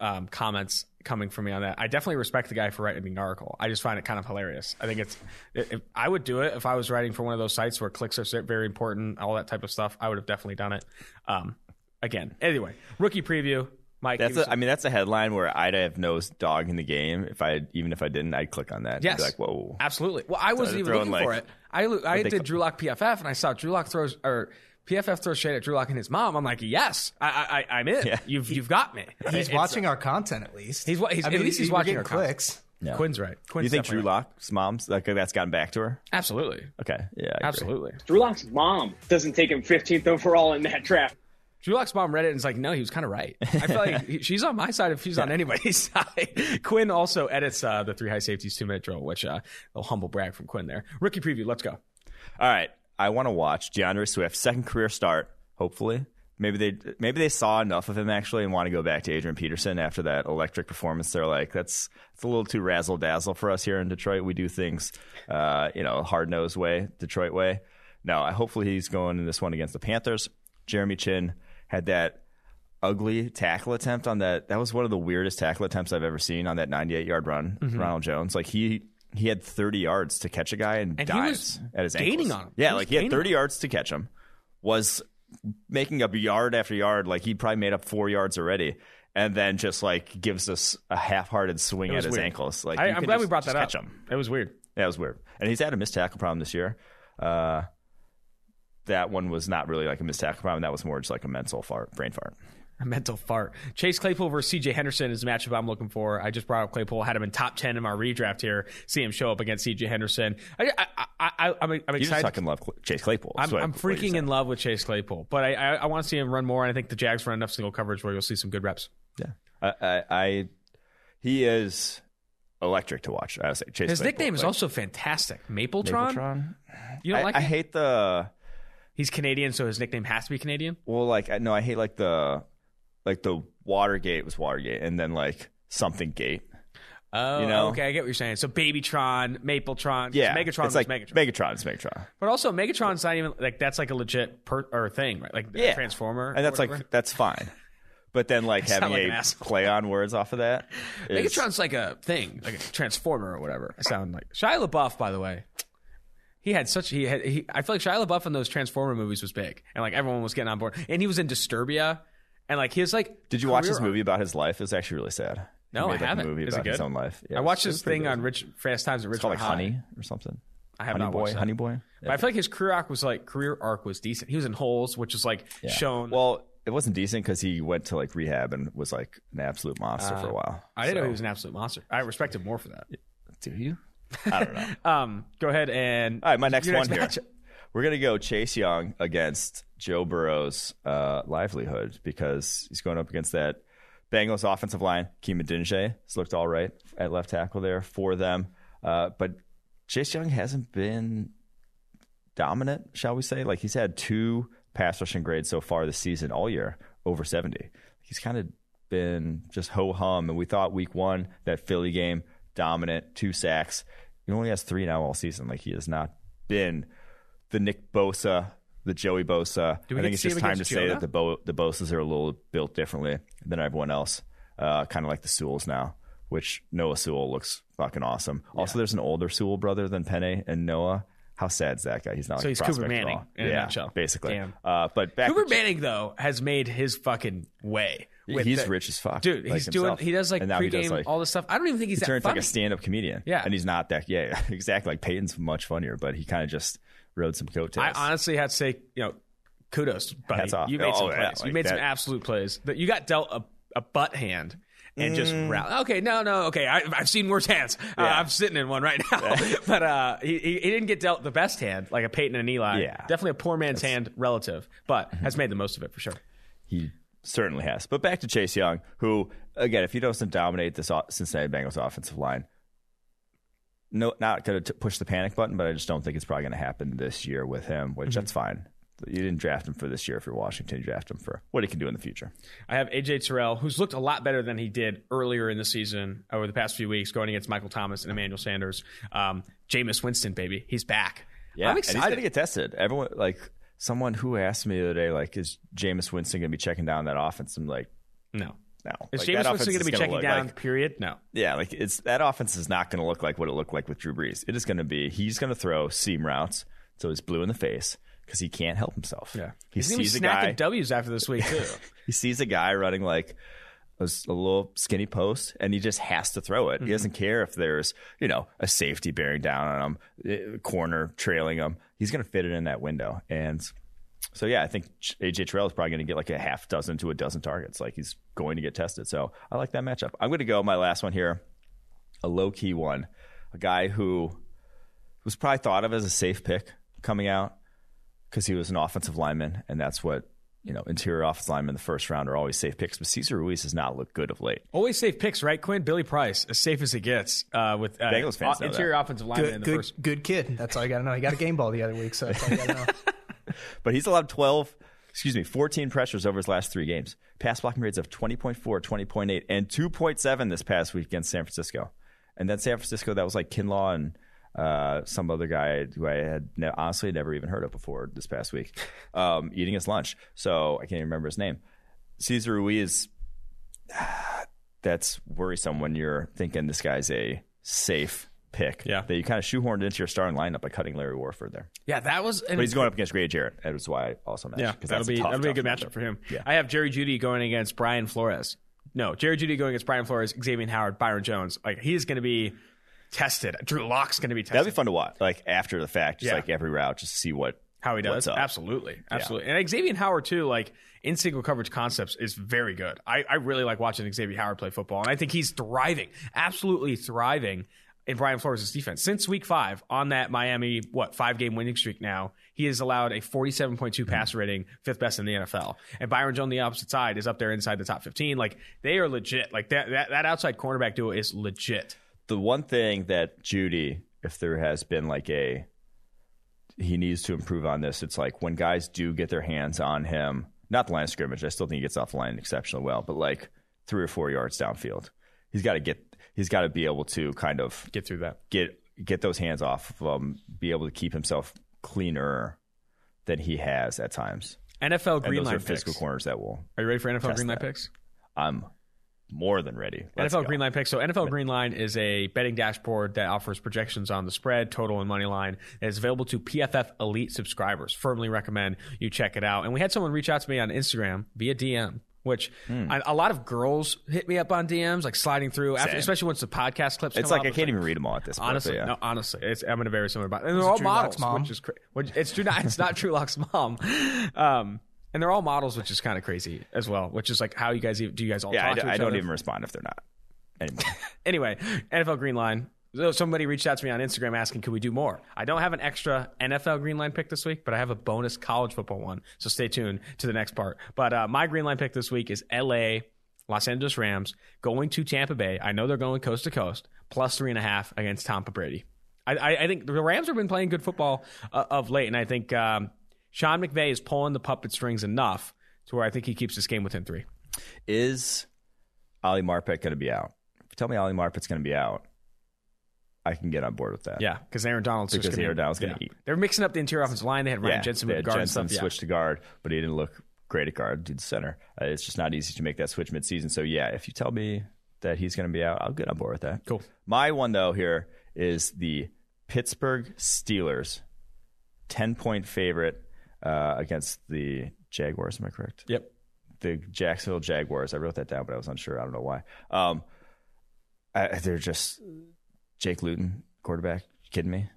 Speaker 1: um, comments coming from me on that. I definitely respect the guy for writing the article. I just find it kind of hilarious. I think it's. If, I would do it if I was writing for one of those sites where clicks are very important, all that type of stuff. I would have definitely done it. Um, again, anyway, rookie preview. Mike,
Speaker 2: That's a, I mean that's a headline where I'd have no dog in the game. If I even if I didn't, I'd click on that.
Speaker 1: Yes.
Speaker 2: Be like whoa.
Speaker 1: Absolutely. Well, I wasn't even looking for it. I I did Drew Lock PFF, and I saw Drew Lock throws or PFF throws shade at Drew Lock and his mom. I'm like, yes, I, I, I- I'm in.
Speaker 2: Yeah.
Speaker 1: You've you've got me.
Speaker 3: He's
Speaker 1: It's-
Speaker 3: watching our content at least.
Speaker 1: He's he's-
Speaker 3: I
Speaker 1: at least he's
Speaker 3: we're
Speaker 1: watching
Speaker 3: getting
Speaker 1: our content.
Speaker 3: clicks.
Speaker 2: Yeah.
Speaker 1: Quinn's right. Quinn's
Speaker 2: you think
Speaker 1: definitely
Speaker 2: Drew
Speaker 1: right.
Speaker 2: Lock's mom's like that's gotten back to her?
Speaker 1: Absolutely.
Speaker 2: Okay, yeah,
Speaker 1: Absolutely.
Speaker 6: Drew Lock's mom doesn't take him 15th overall in that draft.
Speaker 1: Drew Lock's mom read it and is like, no, he was kind of right. I feel like she's on my side if she's on anybody's side. Quinn also edits uh, the three high safeties two minute drill, which uh, a humble brag from Quinn there. Rookie preview. Let's go.
Speaker 2: All right, I want to watch D'Andre Swift second career start. Hopefully, maybe they maybe they saw enough of him actually and want to go back to Adrian Peterson after that electric performance. They're like, that's it's a little too razzle dazzle for us here in Detroit. We do things, uh, you know, hard nosed way, Detroit way. No, I hopefully he's going in this one against the Panthers. Jeremy Chinn had that ugly tackle attempt on that. That was one of the weirdest tackle attempts I've ever seen on that 98 yard run.
Speaker 1: Mm-hmm.
Speaker 2: Ronald Jones, like he he had 30 yards to catch a guy and,
Speaker 1: And
Speaker 2: dives at his ankles.
Speaker 1: on him.
Speaker 2: Yeah,
Speaker 1: He
Speaker 2: like he had 30 yards to catch him. Was making up yard after yard. Like he probably made up four yards already. And then just like gives us a half-hearted swing at his
Speaker 1: weird.
Speaker 2: ankles. Like
Speaker 1: I, I'm glad
Speaker 2: just-
Speaker 1: we brought that up.
Speaker 2: Catch him.
Speaker 1: It was weird.
Speaker 2: Yeah, it was weird. And he's had a missed tackle problem this year. Uh, that one was not really like a missed tackle problem. That was more just like a mental fart, brain fart.
Speaker 1: A mental fart. Chase Claypool versus CJ Henderson is a matchup I'm looking for. I just brought up Claypool, had him in top 10 in my redraft here. See him show up against CJ Henderson. I, I, I, I, I'm, I'm
Speaker 2: You just fucking love Chase Claypool.
Speaker 1: I'm, I'm freaking in love with Chase Claypool, but I, I, I want to see him run more, and I think the Jags run enough single coverage where you'll see some good reps.
Speaker 2: Yeah, I, I, I he is electric to watch. I would say Chase.
Speaker 1: His
Speaker 2: Claypool.
Speaker 1: nickname is
Speaker 2: Like,
Speaker 1: also fantastic. Mapletron?
Speaker 2: Mapletron?
Speaker 1: You don't
Speaker 2: I,
Speaker 1: like
Speaker 2: I hate the
Speaker 1: He's Canadian, so his nickname has to be Canadian.
Speaker 2: well, like no, I hate like the like the Watergate was Watergate, and then like something Gate.
Speaker 1: Oh,
Speaker 2: You know?
Speaker 1: okay, I get what you're saying. So Babytron, Mapletron,
Speaker 2: Yeah,
Speaker 1: Megatron
Speaker 2: It's like
Speaker 1: Megatron.
Speaker 2: Megatron. It's Megatron.
Speaker 1: but also Megatron's not even like that's like a legit per, or thing, right? Like
Speaker 2: Yeah,
Speaker 1: Transformer,
Speaker 2: and that's like that's fine. But then like having
Speaker 1: like
Speaker 2: a play on words off of that. is-
Speaker 1: Megatron's like a thing, like a transformer or whatever. I sound like Shia LaBeouf, by the way. He had such he had he. I feel like Shia LaBeouf in those Transformer movies was big, and like everyone was getting on board. And he was in Disturbia, and like was like.
Speaker 2: Did you watch this movie about his life? It's actually really sad.
Speaker 1: No, I
Speaker 2: made, like,
Speaker 1: haven't.
Speaker 2: A movie
Speaker 1: Is it
Speaker 2: about his own life. Yeah,
Speaker 1: I
Speaker 2: it
Speaker 1: watched
Speaker 2: was-
Speaker 1: this
Speaker 2: pretty
Speaker 1: thing
Speaker 2: good.
Speaker 1: on Rich Fast Times at Richmond
Speaker 2: It's called like
Speaker 1: High.
Speaker 2: Honey or something.
Speaker 1: I have
Speaker 2: Honey
Speaker 1: not
Speaker 2: Boy.
Speaker 1: watched that.
Speaker 2: Honey Boy.
Speaker 1: But I feel like his career arc was like career arc was decent. He was in Holes, which is like
Speaker 2: Yeah.
Speaker 1: shown.
Speaker 2: Well, it wasn't decent because he went to like rehab and was like an absolute monster for a while.
Speaker 1: Uh, I didn't know he was an absolute monster. I respect him more for that.
Speaker 2: Do you? I don't know.
Speaker 1: Um, go ahead and
Speaker 2: All right, my next
Speaker 1: your
Speaker 2: one here.
Speaker 1: matchup.
Speaker 2: We're gonna go Chase Young against Joe Burrow's uh, livelihood because he's going up against that Bengals offensive line. Keeman Dinje has looked all right at left tackle there for them, uh, but Chase Young hasn't been dominant, shall we say? Like he's had two pass rushing grades so far this season, all year over seventy. He's kind of been just ho hum, and we thought week one that Philly game dominant, two sacks. He only has three now all season. Like he has not been the Nick Bosa, the Joey Bosa.
Speaker 1: Do we
Speaker 2: I think it's just time to
Speaker 1: against
Speaker 2: say that the Bo- the Bosas are a little built differently than everyone else. Uh, kind of like the Sewells now, which Noah Sewell looks fucking awesome. Also, there's an older Sewell brother than Penei and Noah. How sad's that guy? He's not.
Speaker 1: So
Speaker 2: like a
Speaker 1: he's Cooper Manning
Speaker 2: all.
Speaker 1: in a
Speaker 2: yeah, basically. Uh, but back
Speaker 1: Cooper
Speaker 2: to-
Speaker 1: Manning though has made his fucking way. with
Speaker 2: He's
Speaker 1: the-
Speaker 2: rich as fuck,
Speaker 1: dude.
Speaker 2: like
Speaker 1: he's doing. He does like
Speaker 2: And now he
Speaker 1: pregame
Speaker 2: does, like-
Speaker 1: all this stuff. I don't even think he's
Speaker 2: he
Speaker 1: that
Speaker 2: turned
Speaker 1: funny.
Speaker 2: like a stand-up comedian.
Speaker 1: Yeah.
Speaker 2: and he's not that. Yeah, exactly. Like Peyton's much funnier, but he kind of just rode some coattails.
Speaker 1: I honestly had to say, you know, kudos, buddy.
Speaker 2: Hats off.
Speaker 1: You made some
Speaker 2: Oh, yeah,
Speaker 1: plays. you
Speaker 2: like
Speaker 1: made some absolute plays. That you got dealt a, a butt hand, and just rally. Okay, no, no, okay. I, I've seen worse hands. Uh, I'm sitting in one right now, but uh, he, he didn't get dealt the best hand like a Peyton and Eli.
Speaker 2: Yeah.
Speaker 1: definitely a poor man's hand relative, but has made the most of it for sure.
Speaker 2: He certainly has. But back to Chase Young, who, again, if he doesn't dominate this Cincinnati Bengals offensive line, no, not going to push the panic button, but I just don't think it's probably going to happen this year with him, which that's fine. You didn't draft him for this year if you're Washington. You draft him for what he can do in the future.
Speaker 1: I have AJ Terrell, who's looked a lot better than he did earlier in the season over the past few weeks, going against Michael Thomas and Emmanuel Sanders. Um, Jameis Winston, baby, he's back.
Speaker 2: Yeah,
Speaker 1: I'm
Speaker 2: and he's
Speaker 1: excited.
Speaker 2: going to get tested. Everyone, like someone who asked me the other day, like, is Jameis Winston going to be checking down that offense? I'm like,
Speaker 1: no,
Speaker 2: no.
Speaker 1: is
Speaker 2: Like,
Speaker 1: Jameis Winston going to be checking down?
Speaker 2: like-
Speaker 1: period. No.
Speaker 2: Yeah, like it's that offense is not going to look like what it looked like with Drew Brees. It is going to be he's going to throw seam routes so he's blue in the face because he can't help himself.
Speaker 1: Yeah,
Speaker 2: he
Speaker 1: he's going to be
Speaker 2: sees a guy.
Speaker 1: W's after this week too.
Speaker 2: He sees a guy running like a little skinny post, and he just has to throw it. He
Speaker 1: Mm-hmm.
Speaker 2: doesn't care if there's you know a safety bearing down on him, eh, corner trailing him. He's going to fit it in that window, and so yeah, I think AJ Terrell is probably going to get like a half dozen to a dozen targets. Like he's going to get tested. So I like that matchup. I'm going to go my last one here, a low key one, a guy who was probably thought of as a safe pick coming out because he was an offensive lineman, and that's what you know interior offensive linemen in the first round are always safe picks. But Cesar Ruiz has not looked good of late.
Speaker 1: Always safe picks, right, Quinn? Billy Price, as safe as it gets uh, with uh,
Speaker 2: Bengals fans know
Speaker 1: interior
Speaker 2: that.
Speaker 1: offensive lineman in
Speaker 3: Good,
Speaker 1: the
Speaker 3: good,
Speaker 1: first.
Speaker 3: good kid. That's all you got to know. He got a game ball the other week, so that's all you got to know.
Speaker 2: But he's allowed 12, excuse me, 14 pressures over his last three games. Pass blocking rates of 20.4, 20.8, and 2.7 this past week against San Francisco. And then San Francisco, that was like Kinlaw and uh, some other guy who I had ne- honestly never even heard of before this past week, um, eating his lunch. So I can't even remember his name. Cesar Ruiz, that's worrisome when you're thinking this guy's a safe pick.
Speaker 1: Yeah.
Speaker 2: That you kind of shoehorned into your starting lineup by cutting Larry Warford there.
Speaker 1: Yeah, that was.
Speaker 2: But he's going up against Grady Jarrett. That was why I also mentioned.
Speaker 1: Yeah, that'll be
Speaker 2: tough,
Speaker 1: that'll be a good matchup for him.
Speaker 2: Yeah.
Speaker 1: I have Jerry Jeudy going against Brian Flores. No, Jerry Jeudy going against Brian Flores, Xavier Howard, Byron Jones. Like he's going to be tested. Drew Lock's going to be tested.
Speaker 2: That'd be fun to watch. Like after the fact, just
Speaker 1: Yeah.
Speaker 2: like every route, just see what
Speaker 1: How he does. Absolutely. Absolutely. And Xavier Howard, too, like in single coverage concepts, is very good. I, I really like watching Xavier Howard play football. And I think he's thriving, absolutely thriving in Brian Flores' defense. Since week five on that Miami, what, five game winning streak now, he has allowed a 47.2 passer mm-hmm. rating, fifth best in the NFL. And Byron Jones, on the opposite side, is up there inside the top 15. Like they are legit. Like that, that, that outside cornerback duo is legit.
Speaker 2: The one thing that Jeudy, if there has been like a he needs to improve on this, it's like when guys do get their hands on him, not the line of scrimmage. I still think he gets off the line exceptionally well, but like three or four yards downfield, he's got to get. He's got to be able to kind of
Speaker 1: Get through that.
Speaker 2: get get those hands off of him, be able to keep himself cleaner than he has at times.
Speaker 1: NFL
Speaker 2: And
Speaker 1: green
Speaker 2: those
Speaker 1: line
Speaker 2: are physical
Speaker 1: picks.
Speaker 2: corners that will.
Speaker 1: Are you ready for NFL green line picks?
Speaker 2: I'm more than ready. Let's
Speaker 1: NFL
Speaker 2: go.
Speaker 1: Green Line picks. So NFL Green Line is a betting dashboard that offers projections on the spread, total, and money line. It is available to PFF Elite subscribers. Firmly recommend you check it out. And we had someone reach out to me on Instagram via DM. Which
Speaker 2: Hmm.
Speaker 1: I, a lot of girls hit me up on DMs, like sliding through, after, especially once the podcast clips.
Speaker 2: It's
Speaker 1: come
Speaker 2: like
Speaker 1: up.
Speaker 2: I can't even read them all at this point.
Speaker 1: Honestly,
Speaker 2: yeah.
Speaker 1: no, honestly, it's, I'm in a very similar boat. And they're
Speaker 3: it
Speaker 1: all models,
Speaker 3: Lock's mom?
Speaker 1: which is cra- which, it's Drew. It's not Drew Lock's mom. Um, and they're all models, which is kind of crazy as well. Which is like how you guys do you guys all
Speaker 2: yeah, I,
Speaker 1: talk
Speaker 2: do,
Speaker 1: to each
Speaker 2: I don't
Speaker 1: other?
Speaker 2: even respond if they're not anymore.
Speaker 1: Anyway, NFL Green Line. So somebody reached out to me on Instagram asking, could we do more? I don't have an extra NFL Green Line pick this week, but I have a bonus college football one. So stay tuned to the next part. But uh, my Green Line pick this week is LA, Los Angeles Rams, going to Tampa Bay. I know they're going coast to coast, plus three and a half against Tampa Brady. I, I, think the Rams have been playing good football uh, of late, and I think um, Sean McVay is pulling the puppet strings enough to where I think he keeps this game within three.
Speaker 2: Is Ali Marpet going to be out? Tell me Ali Marpet's going to be out, I can get on board with that.
Speaker 1: Yeah, because Aaron Donald's
Speaker 2: Because
Speaker 1: gonna,
Speaker 2: Aaron Donald's gonna
Speaker 1: yeah.
Speaker 2: eat.
Speaker 1: They're mixing up the interior offensive line. They had Ryan
Speaker 2: Yeah,
Speaker 1: Jensen with guard
Speaker 2: Jensen
Speaker 1: stuff. Yeah.
Speaker 2: switch to guard, but he didn't look great at guard. Dude's center. Uh, it's just not easy to make that switch midseason. So yeah, if you tell me that he's going to be out, I'll get on board with that.
Speaker 1: Cool.
Speaker 2: My one though here is the Pittsburgh Steelers, ten point favorite uh, against the Jaguars. Am I correct?
Speaker 1: Yep.
Speaker 2: the Jacksonville Jaguars. I wrote that down, but I was unsure. I don't know why. Um, I, they're just Jake Luton, quarterback. You kidding me?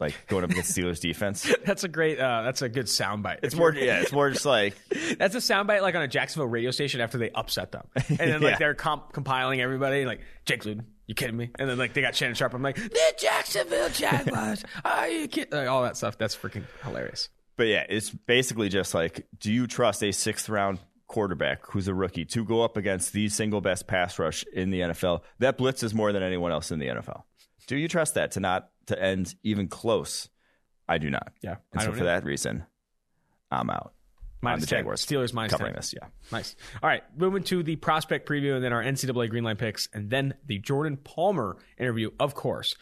Speaker 2: like going up against Steelers defense.
Speaker 1: That's a great. Uh, that's a good soundbite.
Speaker 2: It's more, yeah, it's more just like
Speaker 1: That's a soundbite like on a Jacksonville radio station after they upset them, and then like
Speaker 2: Yeah.
Speaker 1: they're comp- compiling everybody like Jake Luton. You kidding me? And then like they got Shannon Sharpe. I'm like the Jacksonville Jaguars. Are you kidding? Like, all that stuff. That's freaking hilarious.
Speaker 2: But yeah, it's basically just like, do you trust a sixth round quarterback who's a rookie to go up against the single best pass rush in the NFL that blitzes more than anyone else in the NFL? Do you trust that to not to end even close? I do not.
Speaker 1: Yeah,
Speaker 2: and so for
Speaker 1: either.
Speaker 2: that reason, I'm out.
Speaker 1: Minus
Speaker 2: the
Speaker 1: 10.
Speaker 2: Jaguars.
Speaker 1: Steelers minus
Speaker 2: covering
Speaker 1: 10.
Speaker 2: this. Yeah.
Speaker 1: Nice. All right, moving to the prospect preview and then our NCAA Greenline picks, and then the Jordan Palmer interview, of course.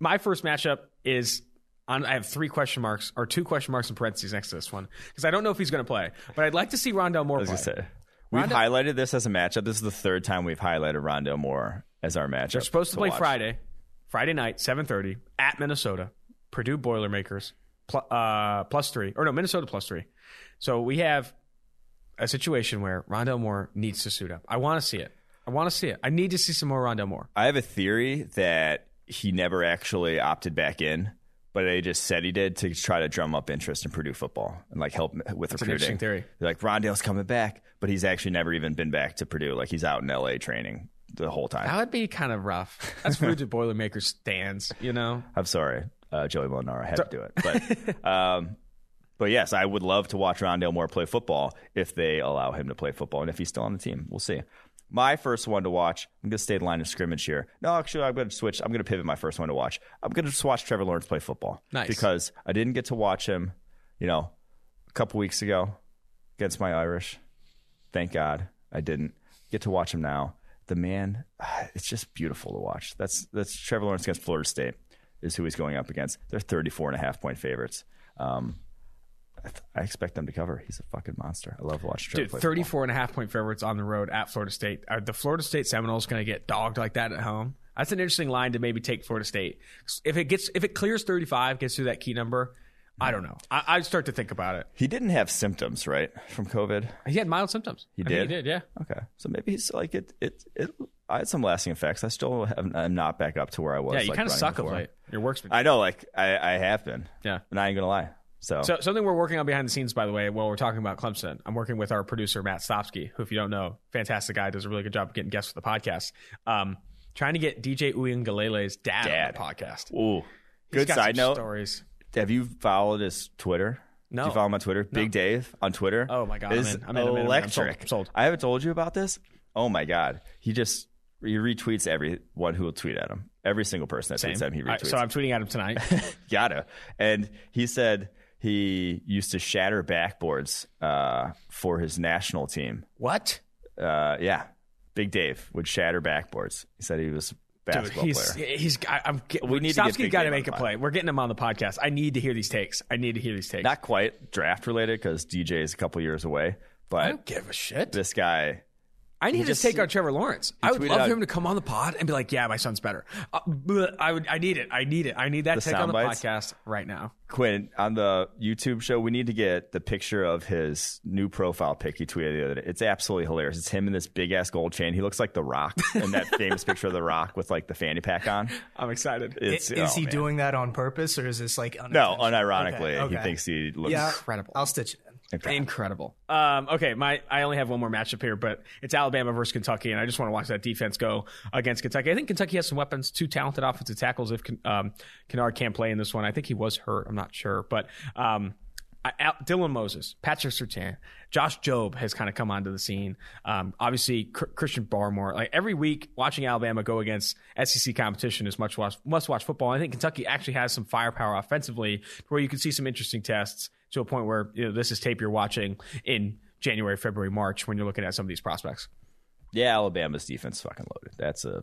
Speaker 1: My first matchup is on. I have three question marks or two question marks in parentheses next to this one because I don't know if he's going to play, but I'd like to see Rondale Moore play.
Speaker 2: say we've
Speaker 1: Rondo-
Speaker 2: highlighted this as a matchup. This is the third time we've highlighted Rondo Moore as our matchup.
Speaker 1: They're supposed to play
Speaker 2: watch.
Speaker 1: Friday, Friday night, seven thirty at Minnesota, Purdue Boilermakers pl- uh, plus three, or no, Minnesota plus three. So we have a situation where Rondale Moore needs to suit up. I want to see it. I want to see it. I need to see some more Rondale Moore.
Speaker 2: I have a theory that he never actually opted back in, but they just said he did to try to drum up interest in Purdue football and like help with
Speaker 1: an
Speaker 2: recruiting.
Speaker 1: interesting theory.
Speaker 2: They're like Rondale's coming back, but he's actually never even been back to Purdue. Like he's out in LA training the whole time.
Speaker 1: That would be kind of rough. That's rude to Boilermakers stands, you know?
Speaker 2: I'm sorry, uh, Joey Molinaro had to do it, but um, but yes, I would love to watch Rondale Moore play football if they allow him to play football, and if he's still on the team, we'll see. My first one to watch. I'm going to stay the line of scrimmage here. No, actually, I'm going to switch. I'm going to pivot my first one to watch. I'm going to just watch Trevor Lawrence play football.
Speaker 1: Nice.
Speaker 2: because I didn't get to watch him, you know, a couple weeks ago against my Irish. Thank God I didn't get to watch him now. The man, it's just beautiful to watch. That's that's Trevor Lawrence against Florida State is who he's going up against. They're 34 and a half point favorites. Um, I, th- I expect them to cover. He's a fucking monster. I love watching Trevor
Speaker 1: Dude,
Speaker 2: play
Speaker 1: 34 and a half point favorites on the road at Florida State. Are the Florida State Seminoles going to get dogged like that at home? That's an interesting line to maybe take Florida State. If it gets if it clears 35, gets through that key number, I don't know. I, I'd start to think about it.
Speaker 2: He didn't have symptoms, right, from COVID.
Speaker 1: He had mild symptoms.
Speaker 2: He
Speaker 1: I think
Speaker 2: did?
Speaker 1: he did, yeah.
Speaker 2: Okay, so maybe he's like it. It. it I had some lasting effects. I still have, I'm not back up to where I was.
Speaker 1: Yeah, you
Speaker 2: like,
Speaker 1: kind of suck
Speaker 2: before.
Speaker 1: of late. Your work's been.
Speaker 2: I know, like I, I have been.
Speaker 1: Yeah.
Speaker 2: and I ain't gonna lie. So,
Speaker 1: So something we're working on behind the scenes, by the way, while we're talking about Clemson, I'm working with our producer Matt Stopsky, who, if you don't know, fantastic guy, does a really good job of getting guests for the podcast. Um, trying to get DJ Uiagalelei's dad,
Speaker 2: Dad.
Speaker 1: on the podcast.
Speaker 2: ooh,
Speaker 1: He's
Speaker 2: good
Speaker 1: got
Speaker 2: side
Speaker 1: some
Speaker 2: note.
Speaker 1: Stories.
Speaker 2: Have you followed his Twitter?
Speaker 1: No.
Speaker 2: Do you follow him on Twitter? Big Dave on Twitter.
Speaker 1: Oh my God, I'm
Speaker 2: is.
Speaker 1: I'm in, I'm in, I'm in. I'm sold.
Speaker 2: electric.
Speaker 1: Sold.
Speaker 2: I haven't told you about this. Oh my god, he just he retweets everyone who will tweet at him. Every single person that
Speaker 1: Same.
Speaker 2: tweets at him, he
Speaker 1: All right,
Speaker 2: retweets.
Speaker 1: so I'm tweeting at him tonight.
Speaker 2: Gotta. And he said he used to shatter backboards uh, for his national team.
Speaker 1: what?
Speaker 2: Uh, yeah, Big Dave would shatter backboards. He said he was a
Speaker 1: Dude,
Speaker 2: basketball
Speaker 1: he's
Speaker 2: player.
Speaker 1: he's. I, I'm.
Speaker 2: We need to get Big
Speaker 1: got to make a play. We're getting him on the podcast. I need to hear these takes. I need to hear these takes.
Speaker 2: Not quite draft related because DJ is a couple years away, But I
Speaker 1: don't give a shit.
Speaker 2: this guy.
Speaker 1: I need to
Speaker 2: just-
Speaker 1: take out Trevor Lawrence. I would love
Speaker 2: out-
Speaker 1: him to come on the pod and be like, "Yeah, my son's better." Uh, I would. I need it. I need it. I need that
Speaker 2: The
Speaker 1: take on the
Speaker 2: bites?
Speaker 1: podcast right now.
Speaker 2: Quinn on the YouTube show, we need to get the picture of his new profile pic he tweeted the other day. It's absolutely hilarious. It's him in this big ass gold chain. He looks like The Rock in that famous picture of The Rock with like the fanny pack on.
Speaker 1: I'm excited.
Speaker 2: It's,
Speaker 3: is
Speaker 2: oh,
Speaker 3: he
Speaker 2: man.
Speaker 3: doing that on purpose or is this like
Speaker 2: No, unironically,
Speaker 3: Okay, okay.
Speaker 2: he thinks he looks
Speaker 3: yeah,
Speaker 1: incredible.
Speaker 3: I'll stitch it in.
Speaker 1: Incredible. Um, okay, my I only have one more matchup here, but it's Alabama versus Kentucky, and I just want to watch that defense go against Kentucky. I think Kentucky has some weapons, two talented offensive tackles. If um, Kinnard can't play in this one, I think he was hurt. I'm not sure, but um, I, Al- Dylan Moses, Patrick Surtain, Josh Jobe has kind of come onto the scene. Um, obviously, Cr- Christian Barmore. Like every week, watching Alabama go against SEC competition is much watch, must watch football. I think Kentucky actually has some firepower offensively, where you can see some interesting tests to a point where you know this is tape you're watching in January, February, March when you're looking at some of these prospects.
Speaker 2: Yeah, Alabama's defense fucking loaded. That's a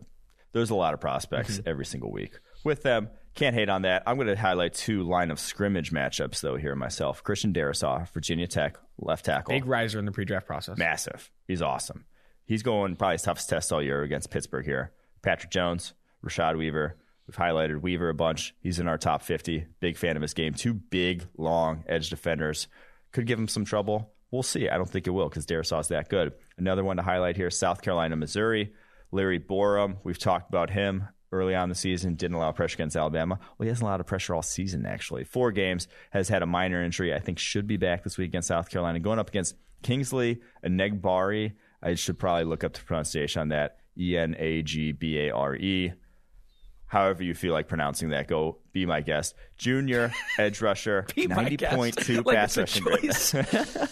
Speaker 2: there's a lot of prospects
Speaker 1: Mm-hmm.
Speaker 2: every single week with them. Can't hate on that. I'm going to highlight two line of scrimmage matchups though here myself. Christian Darrisaw, Virginia Tech left tackle,
Speaker 1: Big riser in the pre-draft process.
Speaker 2: massive. He's awesome. He's going probably his toughest test all year against Pittsburgh here. Patrick Jones, Rashad Weaver. We've highlighted Weaver a bunch. He's in our top 50. Big fan of his game. Two big, long edge defenders. Could give him some trouble. We'll see. I don't think it will because Darrisaw's that good. Another one to highlight here South Carolina, Missouri. Larry Borom. We've talked about him early on the season, didn't allow pressure against Alabama. Well, he hasn't allowed pressure all season, actually. Four games, has had a minor injury. I think should be back this week against South Carolina. Going up against Kingsley Enagbare. I should probably look up the pronunciation on that. E N A G B A R E. However you feel like pronouncing that, go be my guest. Junior edge rusher, ninety point two
Speaker 1: Like
Speaker 2: pass rushing.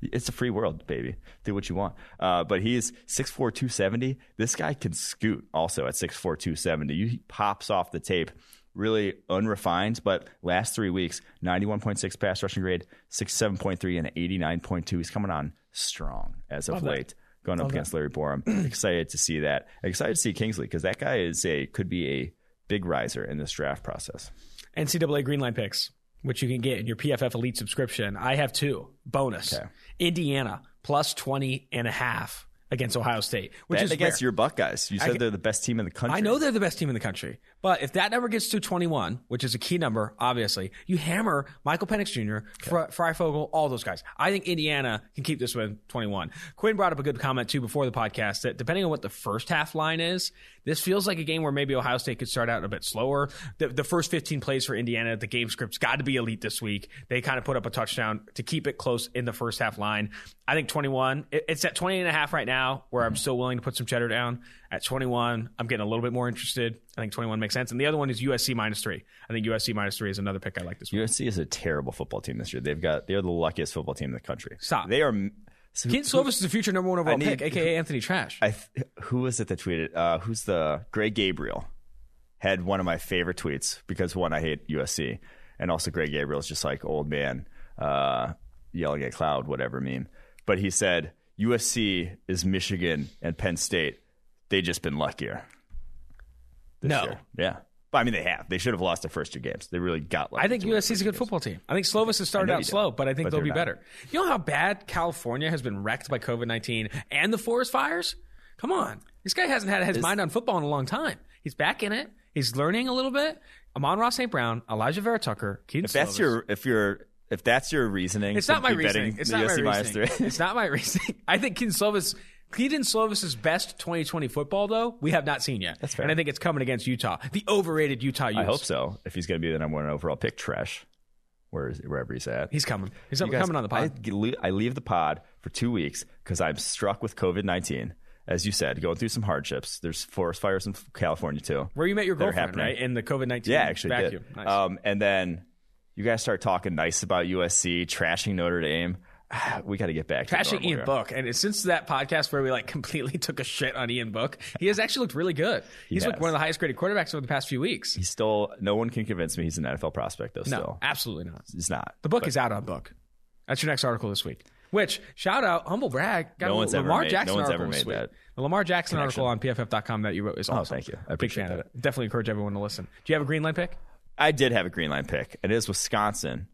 Speaker 2: It's a free world, baby. Do what you want. Uh, but he's 6'4", 270. This guy can scoot also at 6'4", 270. He pops off the tape. Really unrefined, but last three weeks, 91.6 pass rushing grade, 67.3 and 89.2. He's coming on strong as of late. Going up against Larry Borom. excited to see that. Excited to see Kingsley because that guy is a could be a big riser in this draft process.
Speaker 1: NCAA Greenline picks, which you can get in your PFF Elite subscription. I have two. Bonus.
Speaker 2: Okay.
Speaker 1: Indiana plus 20 and a half against Ohio State, which
Speaker 2: Bet
Speaker 1: is
Speaker 2: against
Speaker 1: rare.
Speaker 2: your Buckeyes. You said
Speaker 1: can-
Speaker 2: they're the best team in the country.
Speaker 1: I know they're the best team in the country, but if that number gets to 21, which is a key number, obviously, you hammer Michael Penix Jr., Ty Fryfogle, all those guys. I think Indiana can keep this win 21. Quinn brought up a good comment too before the podcast that depending on what the first half line is, this feels like a game where maybe Ohio State could start out a bit slower. The, the first 15 plays for Indiana, the game script's got to be elite this week. They kind of put up a touchdown to keep it close in the first half line. I think 21, it- it's at 20 and a half right now where I'm mm-hmm. still willing to put some cheddar down. At 21, I'm getting a little bit more interested. I think 21 makes sense. And the other one is USC minus three. I think USC minus three is another pick I like this week.
Speaker 2: USC is a terrible football team this year. They've got they're the luckiest football team in the country.
Speaker 1: Stop.
Speaker 2: They are. So Kedon
Speaker 1: Slovis is the future number one overall
Speaker 2: need-
Speaker 1: pick, aka Anthony Treash.
Speaker 2: I th- who was it that tweeted? Uh, who's the Greg Gabriel? Had one of my favorite tweets because one, I hate USC, and also Greg Gabriel is just like old man uh, yelling at cloud, whatever meme. But he said USC is Michigan and Penn State. They just been luckier.
Speaker 1: No.
Speaker 2: year. yeah. But I mean, they have. They should have lost their first two games. They really got lucky.
Speaker 1: I think USC is a good football team. I think Slovis has started out slow, but I think
Speaker 2: but
Speaker 1: they'll be
Speaker 2: not.
Speaker 1: better. You know how bad California has been wrecked by COVID 19 and the forest fires? Come on. This guy hasn't had his mind on football in a long time. He's back in it. He's learning a little bit. Amon-Ra St. Brown, Elijah Vera Tucker, Kedon
Speaker 2: If that's
Speaker 1: Slovis.
Speaker 2: your if you're if that's your reasoning,
Speaker 1: It's not my reasoning. It's not my reasoning. It's not my reasoning. I think Kedon Slovis, Kedon Slovis's best 2020 football, though, we have not seen yet.
Speaker 2: That's fair.
Speaker 1: And I think it's coming against Utah, the overrated Utah. Utes.
Speaker 2: I hope so. If he's going to be the number one overall pick, trash. Where is wherever he's at.
Speaker 1: He's coming. He's
Speaker 2: guys-
Speaker 1: coming on the pod.
Speaker 2: I, I leave the pod for two weeks because I'm struck with COVID nineteen. As you said, going through some hardships. There's forest fires in California too.
Speaker 1: Where you met your girlfriend, right? In the COVID 19
Speaker 2: Yeah, actually
Speaker 1: vacuum. Nice.
Speaker 2: Um, and then you guys start talking nice about USC, trashing Notre Dame. We got to get back to
Speaker 1: Trashing Ian. Book. And since that podcast where we like completely took a shit on Ian Book, he has actually looked really good. He's like one of the highest graded quarterbacks over the past few weeks.
Speaker 2: He's still. No one can convince me he's an NFL prospect though.
Speaker 1: no,
Speaker 2: Still,
Speaker 1: absolutely not.
Speaker 2: he's not.
Speaker 1: The book is out on book. That's your next article this week. Which shout out, humble brag. Got
Speaker 2: No
Speaker 1: a
Speaker 2: one's ever made-
Speaker 1: Jackson
Speaker 2: no one's
Speaker 1: article
Speaker 2: ever
Speaker 1: this
Speaker 2: made
Speaker 1: week.
Speaker 2: that
Speaker 1: The Lamar Jackson
Speaker 2: connection. Oh,
Speaker 1: article on PFF.com that you wrote is oh, awesome.
Speaker 2: thank you. I
Speaker 1: Big
Speaker 2: appreciate
Speaker 1: of it. Definitely encourage everyone to listen. Do you have a green line pick?
Speaker 2: I did have a green line pick. And it is Wisconsin,